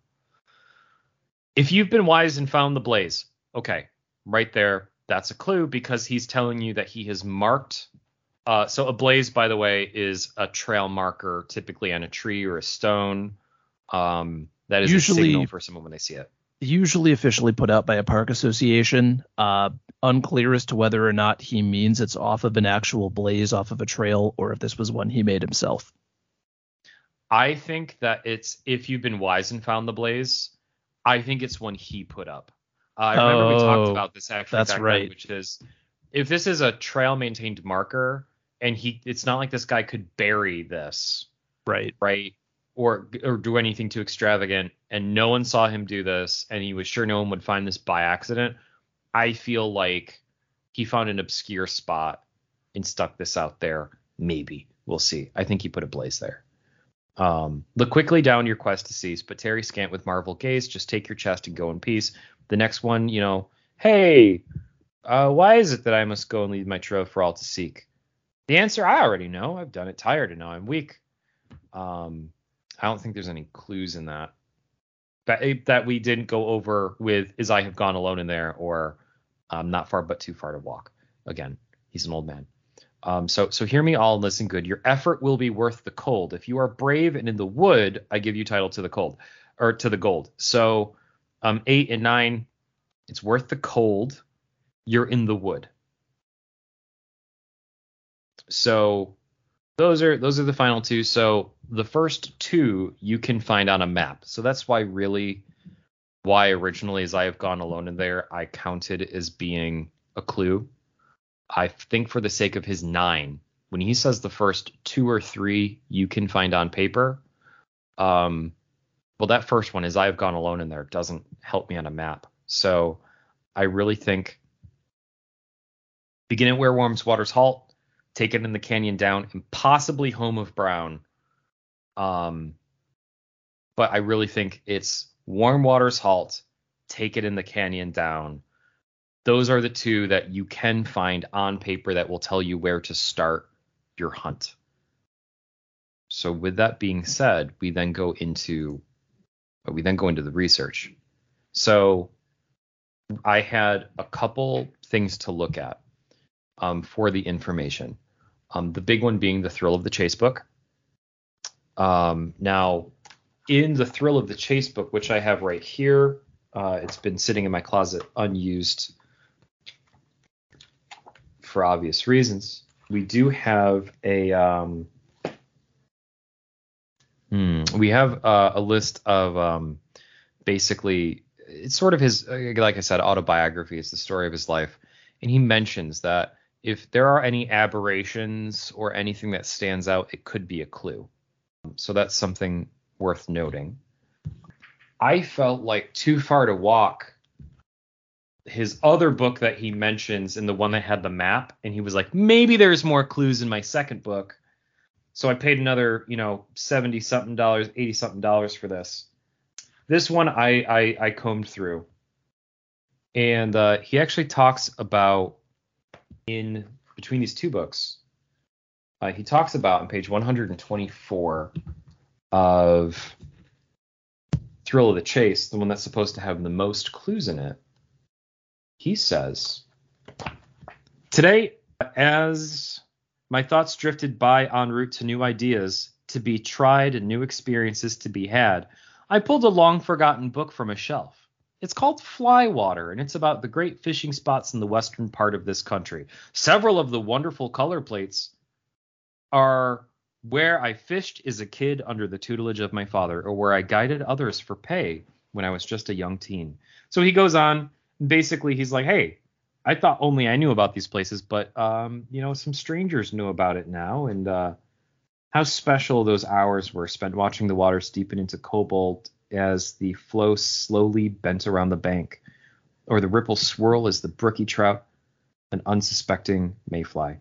If you've been wise and found the blaze, okay, right there, that's a clue because he's telling you that he has marked. Uh, so a blaze, by the way, is a trail marker, typically on a tree or a stone. Um, that is Usually- a signal for someone when they see it. Usually officially put out by a park association. Uh, unclear as to whether or not he means it's off of an actual blaze off of a trail or if this was one he made himself. I think that it's if you've been wise and found the blaze, I think it's one he put up. I remember we talked Oh, about this actually. that's back then, right. which is if this is a trail maintained marker, and he, it's not like this guy could bury this, Right. right? Or or do anything too extravagant, and no one saw him do this, and he was sure no one would find this by accident. I feel like he found an obscure spot and stuck this out there. Maybe we'll see. I think he put a blaze there. Um, look quickly down your quest to cease, but Terry scant with marvel gaze. Just take your chest and go in peace. The next one, you know, hey, uh, why is it that I must go and leave my trove for all to seek? The answer I already know. I've done it tired and now I'm weak. Um, I don't think there's any clues in that. That that we didn't go over with is I have gone alone in there or um, not far but too far to walk. Again, he's an old man. Um, so so hear me all and listen good. Your effort will be worth the cold. If you are brave and in the wood, I give you title to the cold or to the gold. So um, eight and nine, it's worth the cold. You're in the wood. So those are those are the final two. So the first two you can find on a map. So that's why really why originally as I have gone alone in there, I counted as being a clue. I think for the sake of his nine, when he says the first two or three you can find on paper, um, well, that first one is I have gone alone in there doesn't help me on a map. So I really think begin at where Warm's Waters halt, take it in the canyon down, and possibly home of Brown. Um, but I really think it's Warm Waters halt, take it in the canyon down. Those are the two that you can find on paper that will tell you where to start your hunt. So with that being said, we then go into we then go into the research. So I had a couple things to look at um, for the information. Um, the big one being the Thrill of the Chase book. Um, now, in the Thrill of the Chase book, which I have right here, uh, it's been sitting in my closet unused for obvious reasons. We do have a um, we have uh, a list of um, basically it's sort of his uh, like I said autobiography. It's the story of his life, and he mentions that if there are any aberrations or anything that stands out, it could be a clue. So that's something worth noting. I felt like Too Far to Walk, his other book that he mentions, and the one that had the map, and he was like, maybe there's more clues in my second book. So I paid another, you know, 70 something dollars, 80 something dollars for this. This one I I, I combed through. And uh, he actually talks about in between these two books, uh, he talks about on page 124 of Thrill of the Chase, the one that's supposed to have the most clues in it. He says, Today, as my thoughts drifted by en route to new ideas to be tried and new experiences to be had, I pulled a long forgotten book from a shelf. It's called Flywater, and it's about the great fishing spots in the western part of this country. Several of the wonderful color plates are where I fished as a kid under the tutelage of my father, or where I guided others for pay when I was just a young teen. So he goes on, basically, he's like, hey, I thought only I knew about these places, but um, you know, some strangers knew about it now, and uh, how special those hours were spent watching the waters deepen into cobalt as the flow slowly bent around the bank, or the ripple swirl as the brookie trout, an unsuspecting mayfly.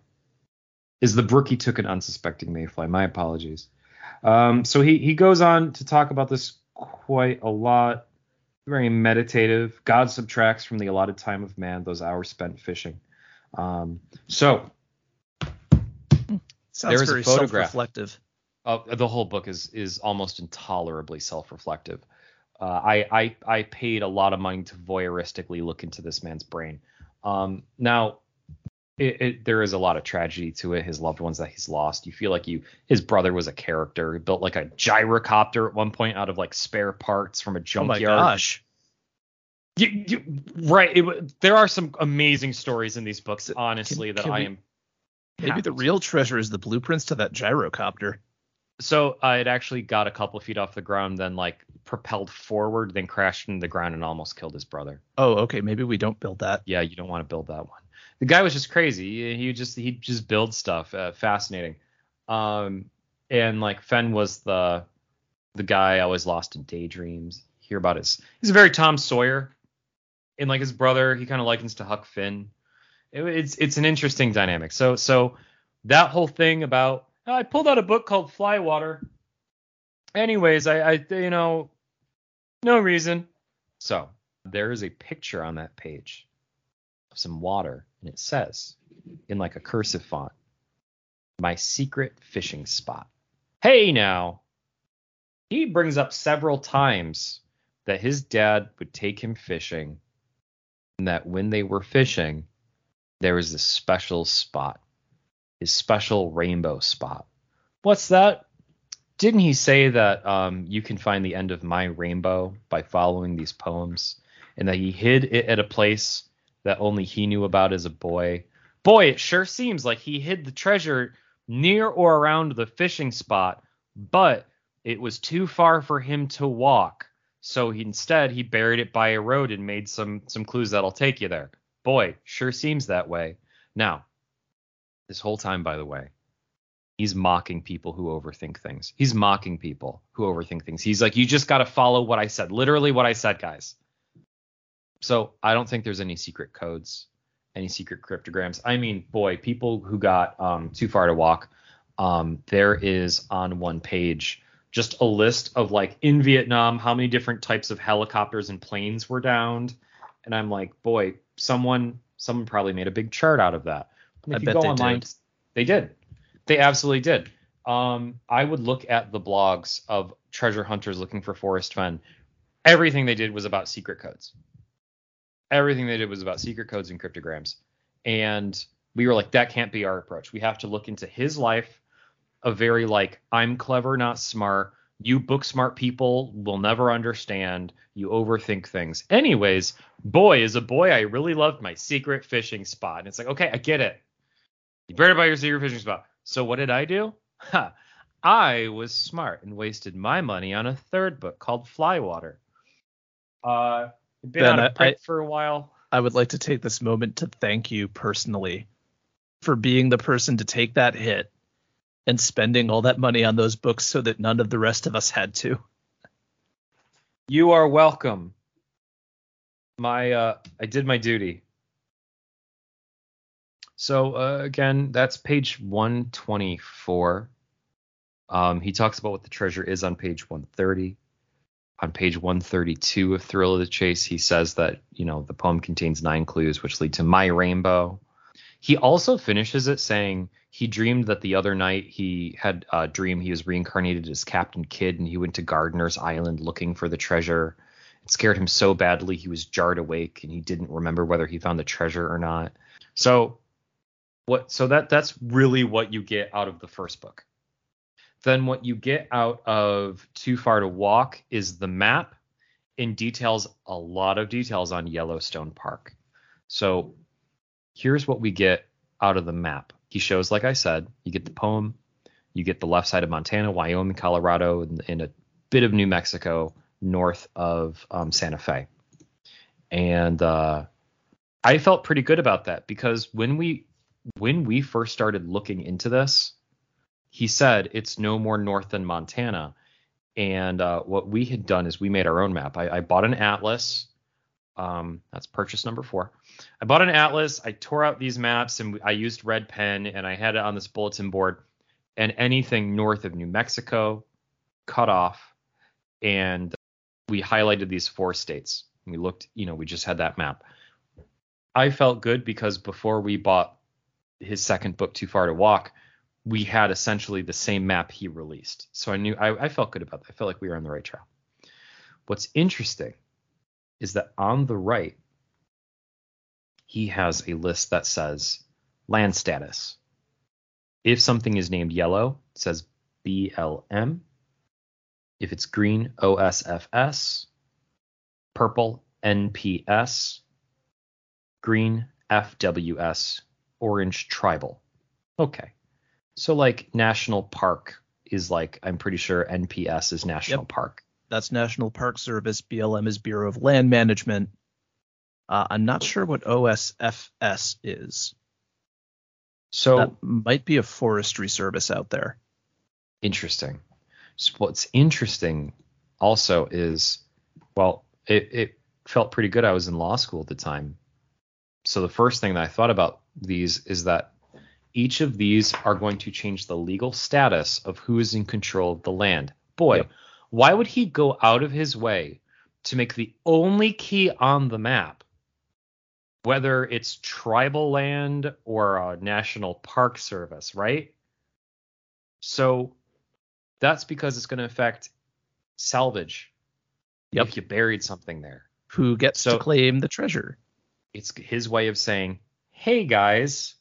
Is the brookie took an unsuspecting mayfly? My apologies. Um, so he he goes on to talk about this quite a lot. Very meditative. God subtracts from the allotted time of man those hours spent fishing. Um, so Sounds There is a photograph. self-reflective. uh, the whole book is is almost intolerably self-reflective. Uh, I, I I paid a lot of money to voyeuristically look into this man's brain. Um, now, it, it, there is a lot of tragedy to it. His loved ones that he's lost. You feel like you his brother was a character. He built like a gyrocopter at one point out of like spare parts from a junkyard. Oh my gosh. You- you- right. It, there are some amazing stories in these books, honestly, that can I we- am. Maybe the real treasure is the blueprints to that gyrocopter. So uh, it actually got a couple feet off the ground, then like propelled forward, then crashed into the ground and almost killed his brother. Oh, okay. Maybe we don't build that. Yeah, you don't want to build that one. The guy was just crazy. He, just he just builds stuff. Uh, fascinating. Um, and like Fenn was the the guy I always lost in daydreams. Hear about his. He's a very Tom Sawyer, and like his brother, he kind of likens to Huck Finn. It, it's it's an interesting dynamic. So so that whole thing about I pulled out a book called Flywater. Anyways, I, I you know no reason. So there is a picture on that page some water, and it says in like a cursive font, "My secret fishing spot." Hey now, he brings up several times that his dad would take him fishing, and that when they were fishing, there was this special spot, his special rainbow spot. What's that? Didn't he say that um, you can find the end of my rainbow by following these poems, and that he hid it at a place that only he knew about as a boy? Boy, it sure seems like he hid the treasure near or around the fishing spot, but it was too far for him to walk. So he, instead, he buried it by a road and made some some clues that'll take you there. Boy, sure seems that way. Now, this whole time, by the way, he's mocking people who overthink things. He's mocking people who overthink things. He's like, you just got to follow what I said, literally what I said, guys. So I don't think there's any secret codes, any secret cryptograms. I mean, boy, people who got um, too far to walk. Um, there is on one page just a list of like in Vietnam how many different types of helicopters and planes were downed, and I'm like, boy, someone someone probably made a big chart out of that. And I if you bet go they online, did. they did. They absolutely did. Um, I would look at the blogs of treasure hunters looking for Forrest Fenn. Everything they did was about secret codes. Everything they did was about secret codes and cryptograms. And we were like, that can't be our approach. We have to look into his life, a very like, I'm clever, not smart. You book smart people will never understand. You overthink things. Anyways, boy, as a boy, I really loved my secret fishing spot. And it's like, okay, I get it. You better buy your secret fishing spot. So what did I do? Ha, I was smart and wasted my money on a third book called Flywater. Uh, been Ben, out I- of print for a while. I would like to take this moment to thank you personally for being the person to take that hit and spending all that money on those books so that none of the rest of us had to. You are welcome. My uh, I did my duty. So uh, again, that's page 124. Um, he talks about what the treasure is on page 130. On page 132 of Thrill of the Chase, he says that you know the poem contains nine clues which lead to my rainbow. He also finishes it saying he dreamed that the other night he had a dream he was reincarnated as Captain Kidd and he went to Gardiner's Island looking for the treasure. It scared him so badly he was jarred awake and he didn't remember whether he found the treasure or not. So what so that that's really what you get out of the first book. Then what you get out of Too Far to Walk is the map in details a lot of details on Yellowstone Park. So here's what we get out of the map. He shows, like I said, you get the poem, you get the left side of Montana, Wyoming, Colorado, and, and a bit of New Mexico north of um, Santa Fe. And uh, I felt pretty good about that because when we when we first started looking into this, he said it's no more north than Montana. And uh, what we had done is we made our own map. I, I bought an atlas. Um, that's purchase number four. I bought an atlas. I tore out these maps and I used red pen and I had it on this bulletin board. And anything north of New Mexico, cut off. And we highlighted these four states. We looked, you know, we just had that map. I felt good because before we bought his second book, Too Far to Walk, we had essentially the same map he released. So I knew I, I felt good about that. I felt like we were on the right trail. What's interesting is that on the right, he has a list that says land status. If something is named yellow, it says BLM. If it's green, OSFS. Purple, NPS. Green, FWS. Orange, tribal. Okay. So like national park is like I'm pretty sure NPS is National Yep. Park. That's National Park Service. BLM is Bureau of Land Management. Uh, I'm not sure what OSFS is. So that might be a forestry service out there. interesting. So what's interesting also is, well, it, it felt pretty good. I was in law school at the time. So the first thing that I thought about these is that each of these are going to change the legal status of who is in control of the land. Boy, Yep. why would he go out of his way to make the only key on the map, whether it's tribal land or a national park service, right? So that's because it's going to affect salvage Yep. if you buried something there. Who gets So- to claim the treasure? It's his way of saying, "Hey guys,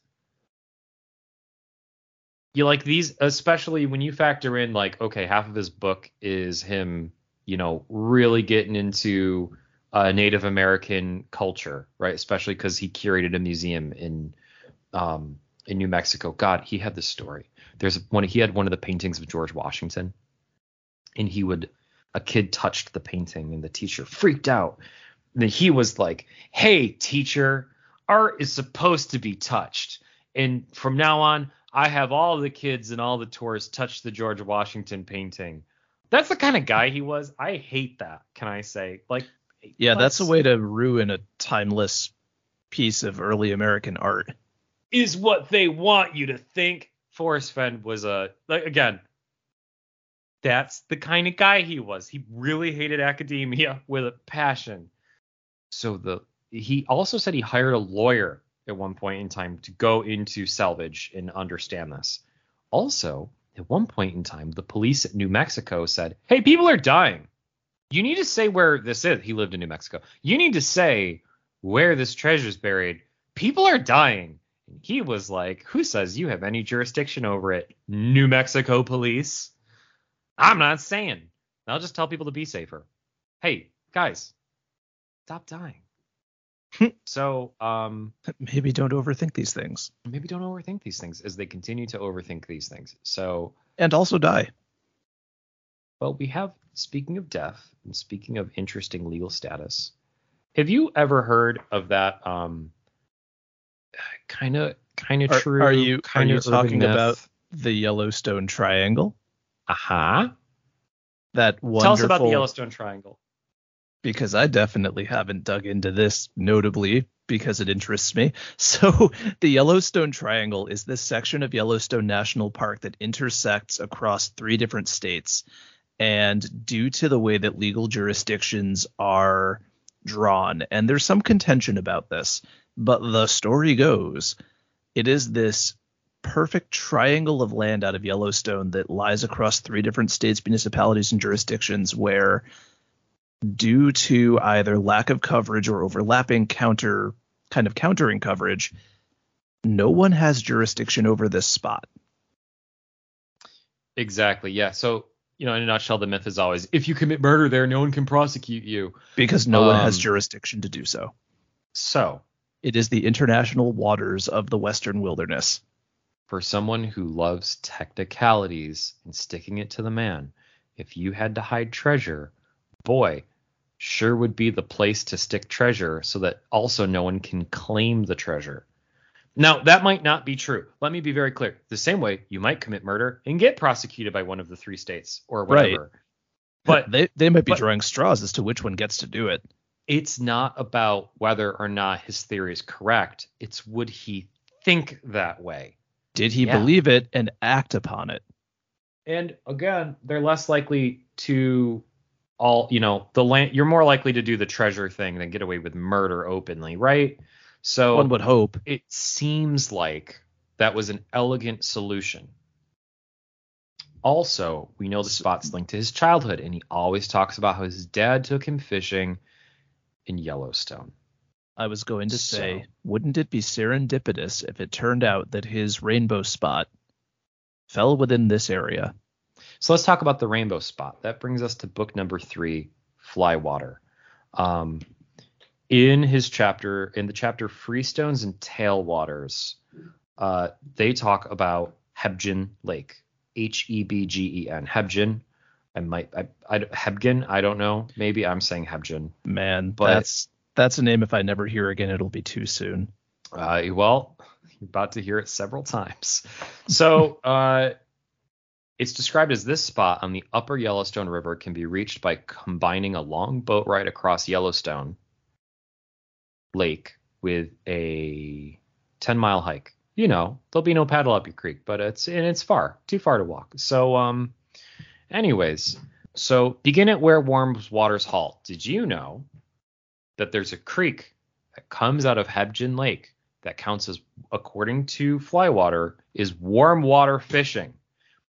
you like these especially when you factor in like okay, half of his book is him, you know, really getting into uh, Native American culture, right? Especially cuz he curated a museum in um in New Mexico. God, he had this story. There's one he had one of the paintings of George Washington and he would a kid touched the painting and the teacher freaked out. And he was like, "Hey, teacher, art is supposed to be touched, and from now on, I have all the kids and all the tourists touch the George Washington painting." That's the kind of guy he was. I hate that. Can I say like? Yeah, that's a way to ruin a timeless piece of early American art. is what they want you to think. Forrest Fenn was a like again. That's the kind of guy he was. He really hated academia with a passion. So the he also said he hired a lawyer at one point in time to go into salvage and understand this. Also, at one point in time, the police at New Mexico said, "Hey, people are dying. You need to say where this is." He lived in New Mexico. You need to say where this treasure is buried. People are dying. And he was like, Who says you have any jurisdiction over it? New Mexico police? I'm not saying. I'll just tell people to be safer. Hey, guys, stop dying. so, um, Maybe don't overthink these things. maybe don't overthink these things as they continue to overthink these things. So, And also die. well, we have, speaking of death and speaking of interesting legal status, have you ever heard of that, um, kind of, kind of true? are you kind of talking about the Yellowstone Triangle? Uh-huh. That wonderful Tell us about the Yellowstone Triangle. Because I definitely haven't dug into this notably because it interests me. So, the Yellowstone Triangle is this section of Yellowstone National Park that intersects across three different states. And due to the way that legal jurisdictions are drawn, and there's some contention about this, but the story goes it is this perfect triangle of land out of Yellowstone that lies across three different states, municipalities, and jurisdictions where due to either lack of coverage or overlapping counter kind of countering coverage, no one has jurisdiction over this spot. Exactly. Yeah. So, you know, in a nutshell, the myth is always if you commit murder there, no one can prosecute you. Because no one has Um, jurisdiction to do so. So, It is the international waters of the Western wilderness. for someone who loves technicalities and sticking it to the man, if you had to hide treasure, boy, sure would be the place to stick treasure so that also no one can claim the treasure. Now, that might not be true. Let me be very clear. The same way you might commit murder and get prosecuted by one of the three states or whatever. Right. But they they might be but- drawing straws as to which one gets to do it. it's not about whether or not his theory is correct. It's would he think that way? Did he Yeah. believe it and act upon it? And again, they're less likely to all, you know, the land you're more likely to do the treasure thing than get away with murder openly, right? So One would hope. it seems like that was an elegant solution. Also, we know the spot's linked to his childhood, and he always talks about how his dad took him fishing in Yellowstone. I was going to say, wouldn't it be serendipitous if it turned out that his rainbow spot fell within this area? So let's talk about the rainbow spot. That brings us to book number three, Flywater. Um, in his chapter, in the chapter Freestones and Tailwaters, uh, they talk about Hebgen Lake. H E B G E N. Hebgen. I might I, I Hebgen. I don't know. Maybe I'm saying Hebgen. Man, But- that's that's a name if I never hear again, it'll be too soon. Uh, well, you're about to hear it several times. So, uh, it's described as this spot on the upper Yellowstone River can be reached by combining a long boat ride across Yellowstone Lake with a 10 mile hike. You know, there'll be no paddle up your creek, but it's and it's far, too far to walk. So, um, anyways, so begin at where warm waters halt. Did you know that there's a creek that comes out of Hebgen Lake that counts as, according to Flywater, is warm water fishing.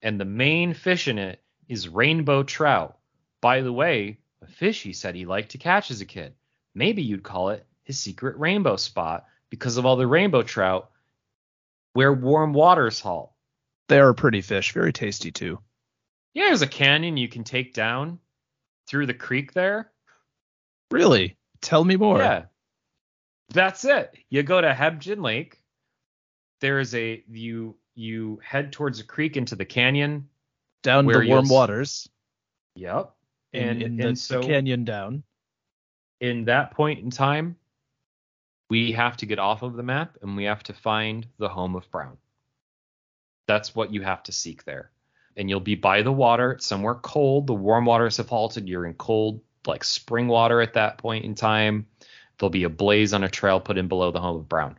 And the main fish in it is rainbow trout. By the way, a fish he said he liked to catch as a kid. Maybe you'd call it his secret rainbow spot because of all the rainbow trout where warm waters halt. They are a pretty fish, very tasty too. Yeah, there's a canyon you can take down through the creek there. Really? Tell me more. Yeah. That's it. You go to Hebgen Lake. There is a you you head towards a creek into the canyon. Down the warm waters. Yep. And in the, and the so canyon down. in that point in time, we have to get off of the map and we have to find the home of Brown. That's what you have to seek there. And you'll be by the water, somewhere cold. The warm waters have halted. You're in cold, like spring water at that point in time. There'll be a blaze on a trail put in below the home of Brown.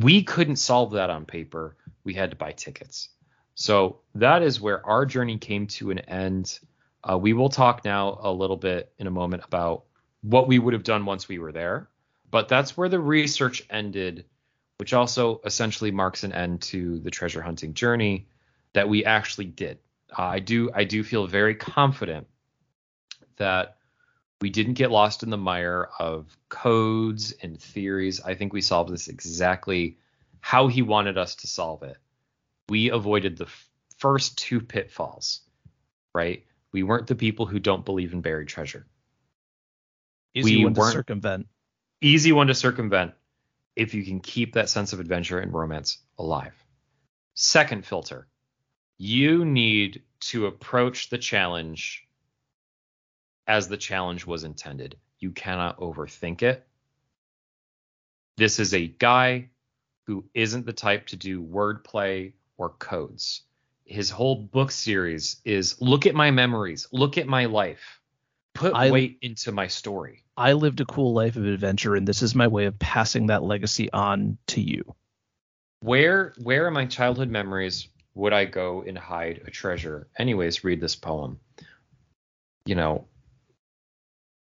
We couldn't solve that on paper. We had to buy tickets. So that is where our journey came to an end. Uh, we will talk now a little bit in a moment about what we would have done once we were there. But that's where the research ended, which also essentially marks an end to the treasure hunting journey that we actually did. Uh, I do I do feel very confident that we didn't get lost in the mire of codes and theories. I think we solved this exactly how he wanted us to solve it. We avoided the f- first two pitfalls, right? We weren't the people who don't believe in buried treasure. Easy we one to circumvent. Easy one to circumvent if you can keep that sense of adventure and romance alive. Second filter, you need to approach the challenge as the challenge was intended. You cannot overthink it. This is a guy who isn't the type to do wordplay or codes. His whole book series is look at my memories, look at my life, put I- weight into my story. I lived a cool life of adventure, and this is my way of passing that legacy on to you. Where where in my childhood memories would I go and hide a treasure? Anyways, read this poem. You know,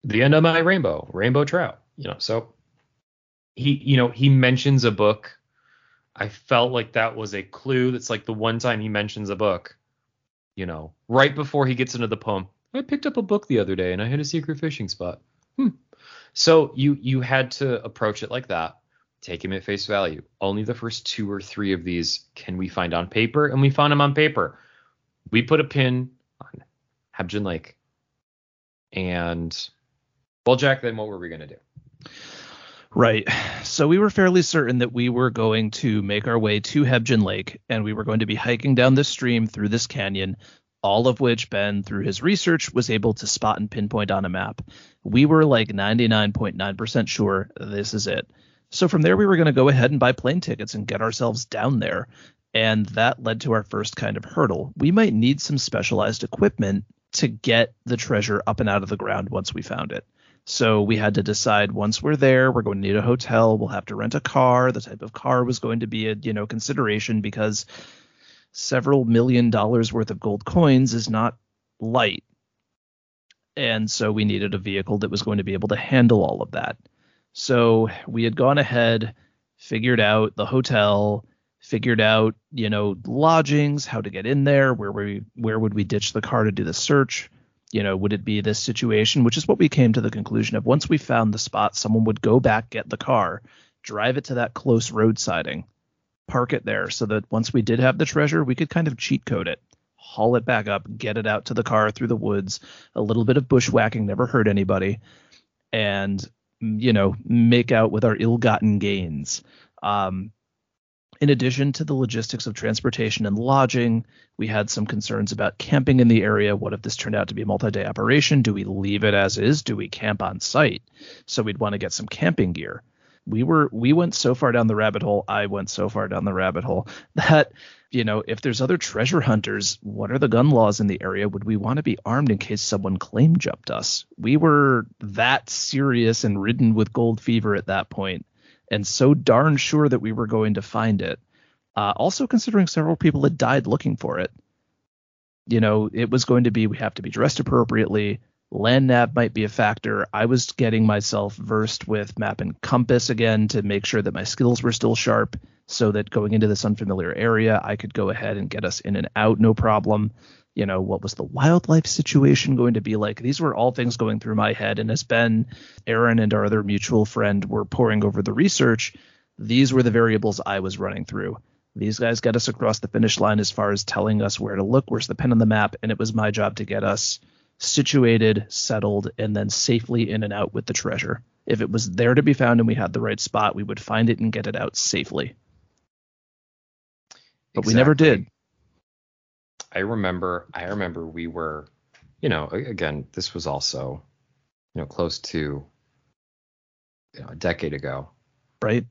the end of my rainbow, rainbow trout. You know, so he you know he mentions a book. I felt like that was a clue. That's like the one time he mentions a book. You know, right before he gets into the poem. I picked up a book the other day and I had a secret fishing spot. Hmm. So you you had to approach it like that take him at face value. Only the first two or three of these can we find on paper, and we found them on paper. We put a pin on Hebgen Lake. And well, Jack, then what were we gonna do? Right. So we were fairly certain that we were going to make our way to Hebgen Lake, and we were going to be hiking down this stream through this canyon, all of which Ben, through his research, was able to spot and pinpoint on a map. We were like 99.9% sure this is it. So from there, we were going to go ahead and buy plane tickets and get ourselves down there. And that led to our first kind of hurdle. We might need some specialized equipment to get the treasure up and out of the ground once we found it. So we had to decide once we're there, we're going to need a hotel. We'll have to rent a car. The type of car was going to be a you know consideration because several million dollars worth of gold coins is not light. And so we needed a vehicle that was going to be able to handle all of that. So we had gone ahead, figured out the hotel, figured out, you know, lodgings, how to get in there, where we where would we ditch the car to do the search, you know, would it be this situation, which is what we came to the conclusion of. Once we found the spot, someone would go back, get the car, drive it to that close road siding, park it there so that once we did have the treasure, we could kind of cheat code it, haul it back up, get it out to the car through the woods, a little bit of bushwhacking never hurt anybody, and you know, make out with our ill-gotten gains. Um, in addition to the logistics of transportation and lodging, we had some concerns about camping in the area. What if this turned out to be a multi day operation? Do we leave it as is? Do we camp on site? So we'd want to get some camping gear. We were we went so far down the rabbit hole. I went so far down the rabbit hole that you know if there's other treasure hunters, what are the gun laws in the area? Would we want to be armed in case someone claim jumped us? We were that serious and ridden with gold fever at that point and so darn sure that we were going to find it. Uh, also, considering several people had died looking for it, you know, it was going to be we have to be dressed appropriately. Land nav might be a factor. I was getting myself versed with map and compass again to make sure that my skills were still sharp so that going into this unfamiliar area, I could go ahead and get us in and out no problem you know what was the wildlife situation going to be like? These were all things going through my head. And as ben aaron and our other mutual friend were poring over the research these were the variables i was running through. These guys got us across the finish line as far as telling us where to look. Where's the pin on the map? And it was my job to get us situated settled and then safely in and out with the treasure. If it was there to be found and we had the right spot we would find it and get it out safely. But exactly. we never did I remember I remember we were, you know, again, this was also, you know, close to you know, a decade ago. Right.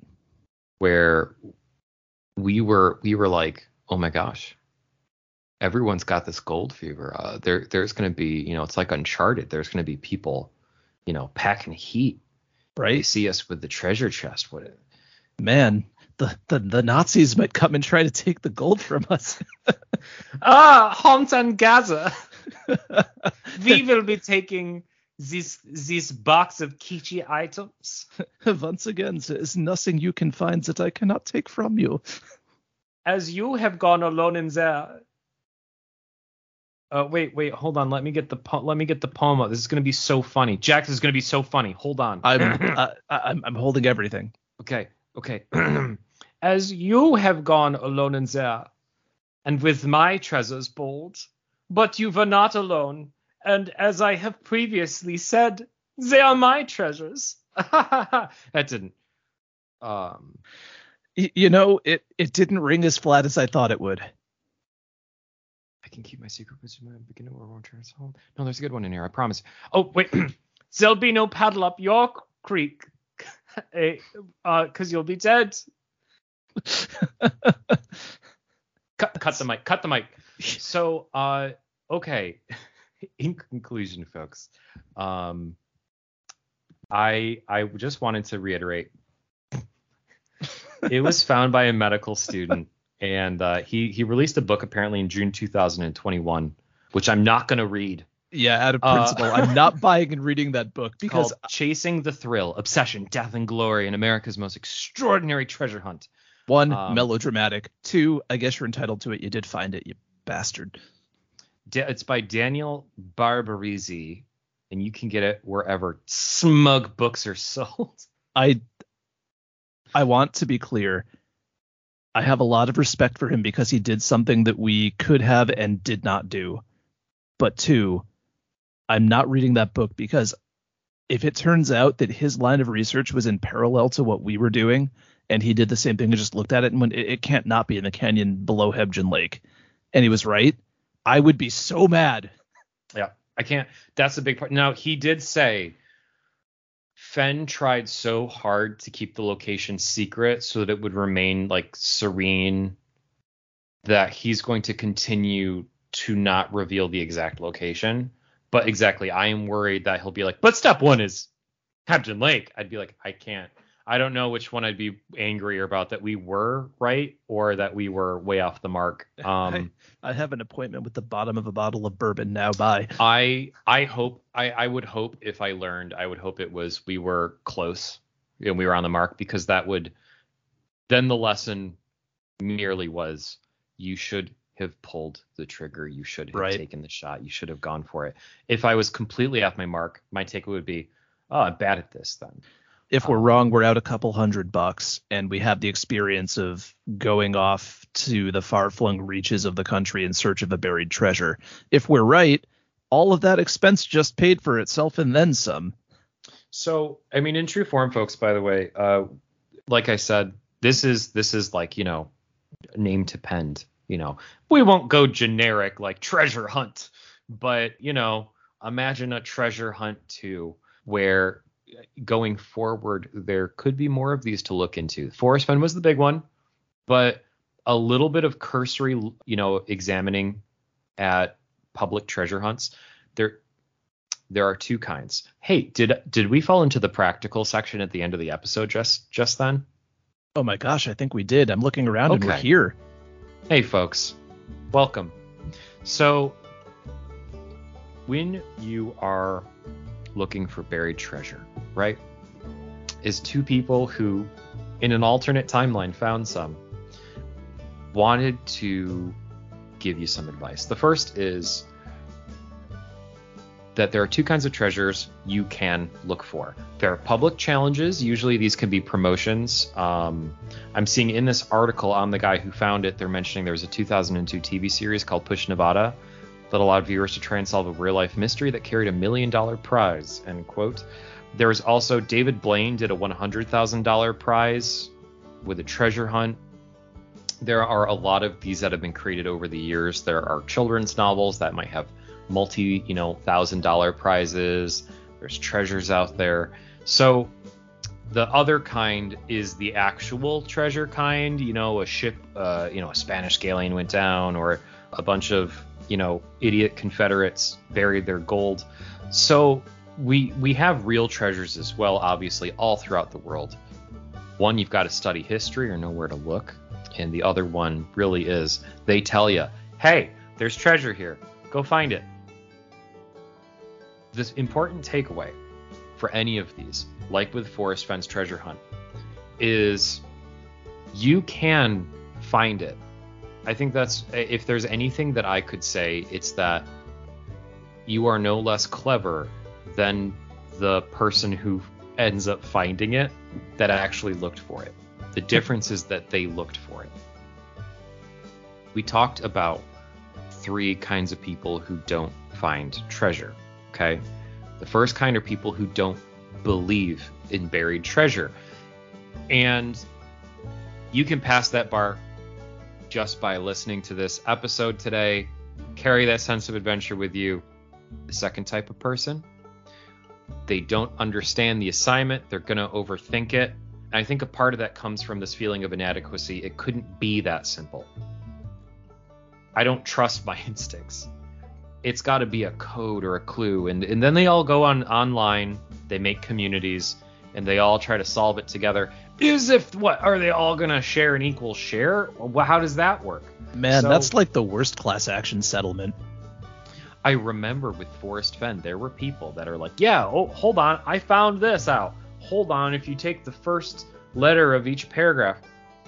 Where we were we were like, oh my gosh, everyone's got this gold fever. Uh, there there's going to be, you know, it's like Uncharted. There's going to be people, you know, packing heat. Right. They see us with the treasure chest. What? Man, the, the, the Nazis might come and try to take the gold from us. ah, Homs and Gaza. we will be taking this this box of kitschy items. Once again, there is nothing you can find that I cannot take from you. As you have gone alone in there. Uh, wait, wait, hold on. Let me get the po- let me get the poem up. This is gonna be so funny. Jack, this is gonna be so funny. Hold on. I'm uh, I'm I'm holding everything. Okay, okay. as you have gone alone in there, and with my treasures bold. But you were not alone, and as I have previously said, they are my treasures. that didn't. Um, you know, it it didn't ring as flat as I thought it would. I can keep my secret with my beginning or won't home. No, there's a good one in here. I promise. Oh wait, there'll be no paddle up your creek, because uh, you'll be dead cut, cut the mic. Cut the mic. So, uh, okay. In conclusion, folks, um, I I just wanted to reiterate. it was found by a medical student, and uh, he he released a book apparently in June 2021, which I'm not going to read. Yeah, out of principle, uh, I'm not buying and reading that book because Chasing the Thrill, Obsession, Death and Glory in America's Most Extraordinary Treasure Hunt. One, um, melodramatic. Two, I guess you're entitled to it. You did find it, you bastard. It's by Daniel Barbarisi, and you can get it wherever smug books are sold. I I want to be clear. I have a lot of respect for him because he did something that we could have and did not do. But two, I'm not reading that book because if it turns out that his line of research was in parallel to what we were doing, and he did the same thing and just looked at it and went, it, it can't not be in the canyon below Hebgen Lake. And he was right. I would be so mad. Yeah, I can't. That's a big part. Now, he did say Fenn tried so hard to keep the location secret so that it would remain like serene that he's going to continue to not reveal the exact location. But exactly, I am worried that he'll be like, but step one is Hebgen Lake. I'd be like, I can't. I don't know which one I'd be angrier about that we were right or that we were way off the mark. Um, I, I, have an appointment with the bottom of a bottle of bourbon now. Bye. I I hope I I would hope if I learned I would hope it was we were close and we were on the mark because that would then the lesson merely was you should have pulled the trigger you should have right. taken the shot you should have gone for it if i was completely off my mark my takeaway would be oh i'm bad at this then if we're wrong, we're out a couple hundred bucks, and we have the experience of going off to the far flung reaches of the country in search of a buried treasure. If we're right, all of that expense just paid for itself and then some. So, I mean, in true form, folks, by the way, uh, like I said, this is this is like you know name to pend. You know, we won't go generic like treasure hunt, but you know, imagine a treasure hunt too, where going forward there could be more of these to look into. Forrest Fenn was the big one, but a little bit of cursory, you know, examining at public treasure hunts. There there are two kinds. Hey, did did we fall into the practical section at the end of the episode just just then? Oh my gosh, I think we did. I'm looking around and we're here. Hey folks, welcome. So when you are looking for buried treasure, right? Is two people who in an alternate timeline found some wanted to give you some advice. The first is that there are two kinds of treasures you can look for. There are public challenges. Usually these can be promotions. Um, I'm seeing in this article on the guy who found it, they're mentioning there was a 2002 TV series called Push Nevada that allowed viewers to try and solve a real life mystery that carried a million dollar prize. End quote. There was also David Blaine did a $100,000 prize with a treasure hunt. There are a lot of these that have been created over the years. There are children's novels that might have multi, you know, thousand dollar prizes. There's treasures out there. So the other kind is the actual treasure kind. You know, a ship, uh, you know, a Spanish galleon went down, or a bunch of, you know, idiot Confederates buried their gold. So we we have real treasures as well, obviously, all throughout the world. One, you've got to study history or know where to look, and the other one really is they tell you, hey, there's treasure here, go find it. This important takeaway for any of these, like with Forrest Fenn's Treasure Hunt, is you can find it. I think that's if there's anything that I could say, it's that you are no less clever than the person who ends up finding it that actually looked for it. The difference is that they looked for it. We talked about three kinds of people who don't find treasure. Okay. The first kind are people who don't believe in buried treasure. And you can pass that bar just by listening to this episode today. Carry that sense of adventure with you. The second type of person, they don't understand the assignment, they're going to overthink it. And I think a part of that comes from this feeling of inadequacy. It couldn't be that simple. I don't trust my instincts. It's got to be a code or a clue, and and then they all go on online. They make communities, and they all try to solve it together. Is if what are they all gonna share an equal share? How does that work? Man, So- that's like the worst class action settlement. I remember with Forrest Fenn, there were people that are like, yeah, oh, hold on, I found this out. Hold on, if you take the first letter of each paragraph,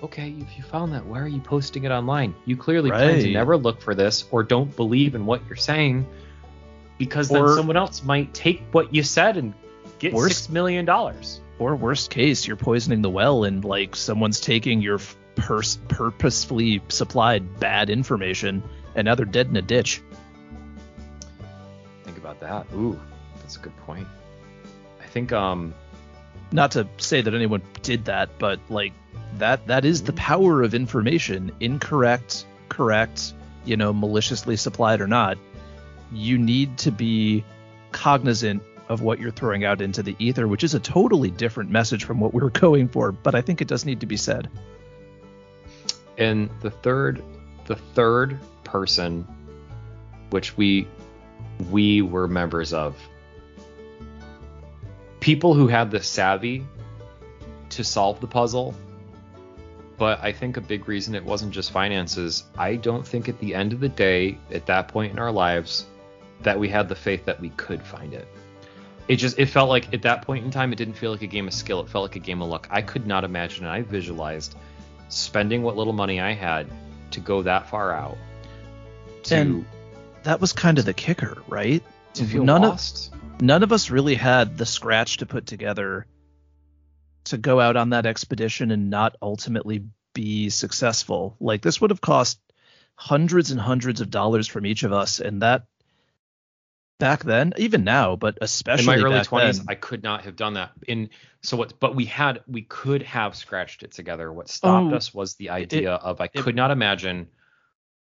okay, if you found that, why are you posting it online? You clearly plan to never look for this or don't believe in what you're saying because then someone else might take what you said and get Worse- six million dollars. Or worst case, you're poisoning the well and like someone's taking your f- pers- purposefully supplied bad information and now they're dead in a ditch. Think about that. Ooh, that's a good point. I think um Not to say that anyone did that, but like that that is the power of information, incorrect, correct, you know, maliciously supplied or not. You need to be cognizant of what you're throwing out into the ether, which is a totally different message from what we were going for, but I think it does need to be said. and the third the third person which we we were members of people who had the savvy to solve the puzzle but i think a big reason it wasn't just finances i don't think at the end of the day at that point in our lives that we had the faith that we could find it it just it felt like at that point in time it didn't feel like a game of skill it felt like a game of luck i could not imagine and i visualized spending what little money I had to go that far out to And That was kind of the kicker, right? to feel none lost. of none of us really had the scratch to put together to go out on that expedition and not ultimately be successful. Like this would have cost hundreds and hundreds of dollars from each of us and that back then, even now, but especially in my early 20s then, i could not have done that. In so what but we had we could have scratched it together. What stopped Oh, us was the idea of i it- could not imagine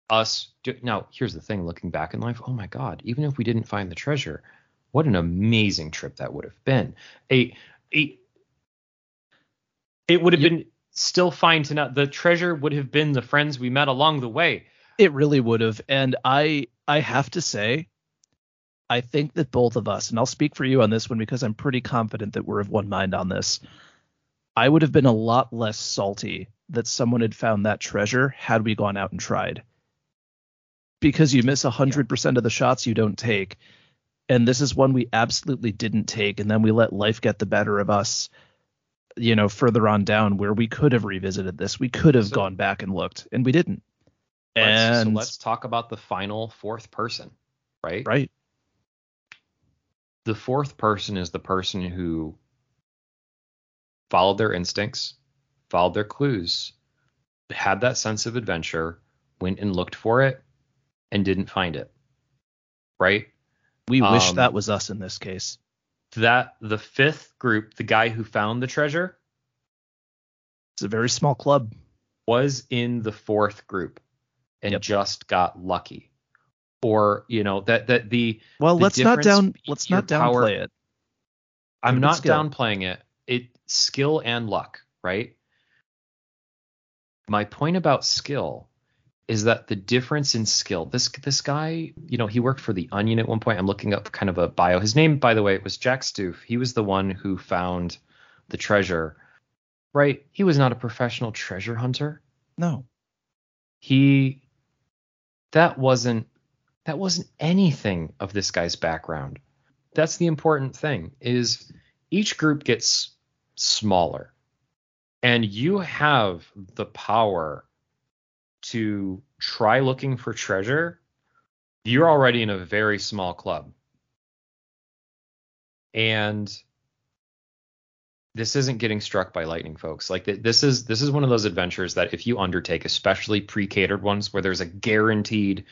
us do, now here's the thing looking back in life oh my god even if we didn't find the treasure what an amazing trip that would have been. A, a it would have been still fine to not the treasure would have been the friends we met along the way. It really would have. And I I have to say, I think that both of us, and I'll speak for you on this one because I'm pretty confident that we're of one mind on this. I would have been a lot less salty that someone had found that treasure had we gone out and tried. Because you miss 100% of the shots you don't take. And this is one we absolutely didn't take. And then we let life get the better of us, you know, further on down where we could have revisited this. We could have So- gone back and looked, and we didn't. Let's- and so let's talk about the final fourth person right right. The fourth person is the person who followed their instincts, followed their clues, had that sense of adventure, went and looked for it, and didn't find it. Right? We wish Um, that was us in this case. That the fifth group, the guy who found the treasure, It's a very small club. was in the fourth group and Yep. just got lucky. Or, you know, that that the Well, The let's not down let's not power- downplay it. I'm not downplaying it. It skill and luck, right? My point about skill is that the difference in skill. This this guy, you know, he worked for the Onion at one point. I'm looking up kind of a bio. His name, by the way, it was Jack Stuef. He was the one who found the treasure. Right? He was not a professional treasure hunter. No. He that wasn't that wasn't anything of this guy's background. That's the important thing is each group gets smaller and you have the power to try looking for treasure. You're already in a very small club. And this isn't getting struck by lightning folks like th- this is this is one of those adventures that if you undertake especially pre-catered ones where there's a guaranteed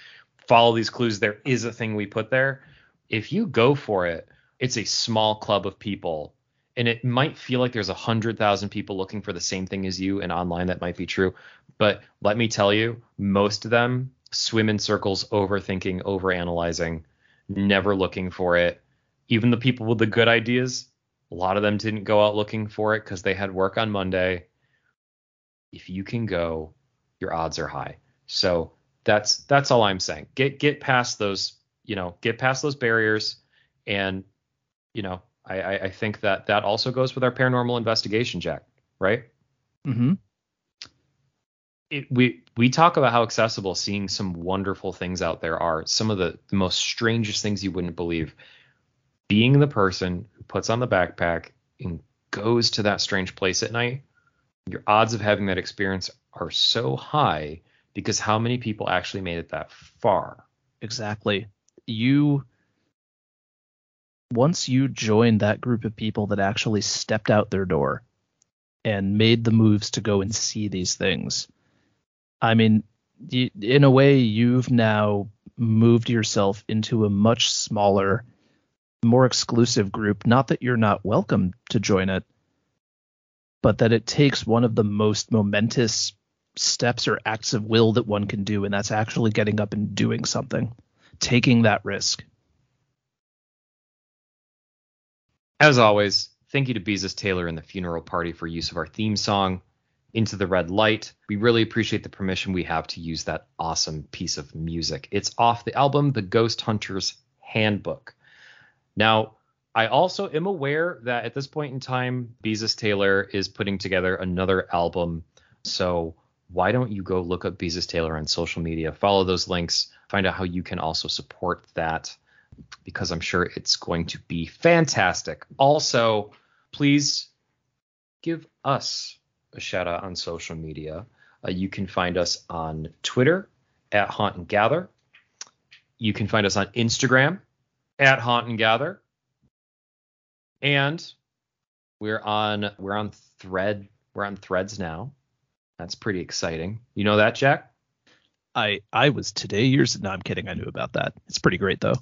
follow these clues there is a thing we put there if you go for it it's a small club of people and it might feel like there's a hundred thousand people looking for the same thing as you and online that might be true but let me tell you most of them swim in circles overthinking overanalyzing never looking for it even the people with the good ideas a lot of them didn't go out looking for it because they had work on Monday. If you can go, your odds are high. So that's that's all I'm saying. Get get past those, you know, get past those barriers, and you know, I I, I think that that also goes with our paranormal investigation, Jack. Right? Mm-hmm. it, we we talk about how accessible seeing some wonderful things out there are. Some of the, the most strangest things you wouldn't believe. Being the person who puts on the backpack and goes to that strange place at night, your odds of having that experience are so high because how many people actually made it that far? Exactly. You once you joined that group of people that actually stepped out their door and made the moves to go and see these things. I mean, you, in a way, you've now moved yourself into a much smaller, more exclusive group. Not that you're not welcome to join it, but that it takes one of the most momentous steps or acts of will that one can do, and that's actually getting up and doing something, taking that risk. As always, thank you to Beezus Taylor and the Funeral Party for use of our theme song, Into the Red Light. We really appreciate the permission we have to use that awesome piece of music. It's off the album The Ghost Hunter's Handbook. Now, I also am aware that at this point in time, Beezus Taylor is putting together another album. So why don't you go look up Beezus Taylor on social media, follow those links, find out how you can also support that because I'm sure it's going to be fantastic. Also, please give us a shout out on social media. Uh, you can find us on Twitter at Haunt and Gather. You can find us on Instagram at Haunt and Gather. And we're on we're on thread we're on threads now. That's pretty exciting. You know that, Jack? I I was today years. No, I'm kidding. I knew about that. It's pretty great though.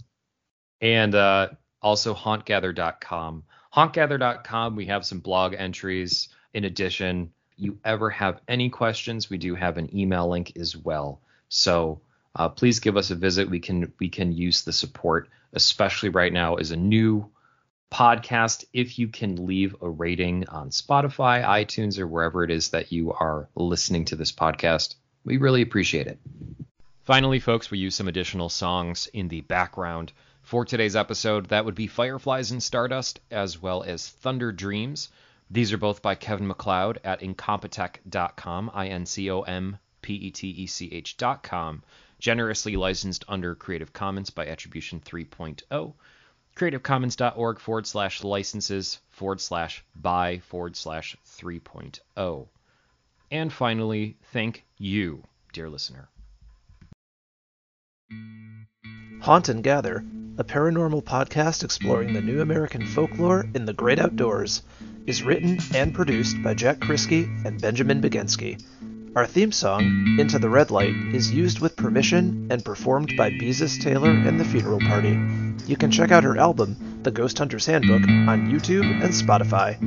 and uh, also hauntgather.com. Hauntgather.com, we have some blog entries. In addition, you ever have any questions, we do have an email link as well. So uh, please give us a visit. We can we can use the support, especially right now as a new podcast. If you can leave a rating on Spotify, iTunes, or wherever it is that you are listening to this podcast, we really appreciate it. Finally, folks, we use some additional songs in the background for today's episode. That would be Fireflies and Stardust, as well as Thunder Dreams. These are both by Kevin MacLeod at incompetech.com, I N C O M P E T E C H.com, generously licensed under Creative Commons by Attribution 3.0. CreativeCommons.org forward slash licenses forward slash by forward slash 3.0. And finally, thank you, dear listener. Haunt and Gather, a paranormal podcast exploring the new American folklore in the great outdoors, is written and produced by Jack Krisky and Benjamin Begensky. Our theme song, Into the Red Light, is used with permission and performed by Beezus Taylor and the Funeral Party. You can check out her album, The Ghost Hunter's Handbook, on YouTube and Spotify.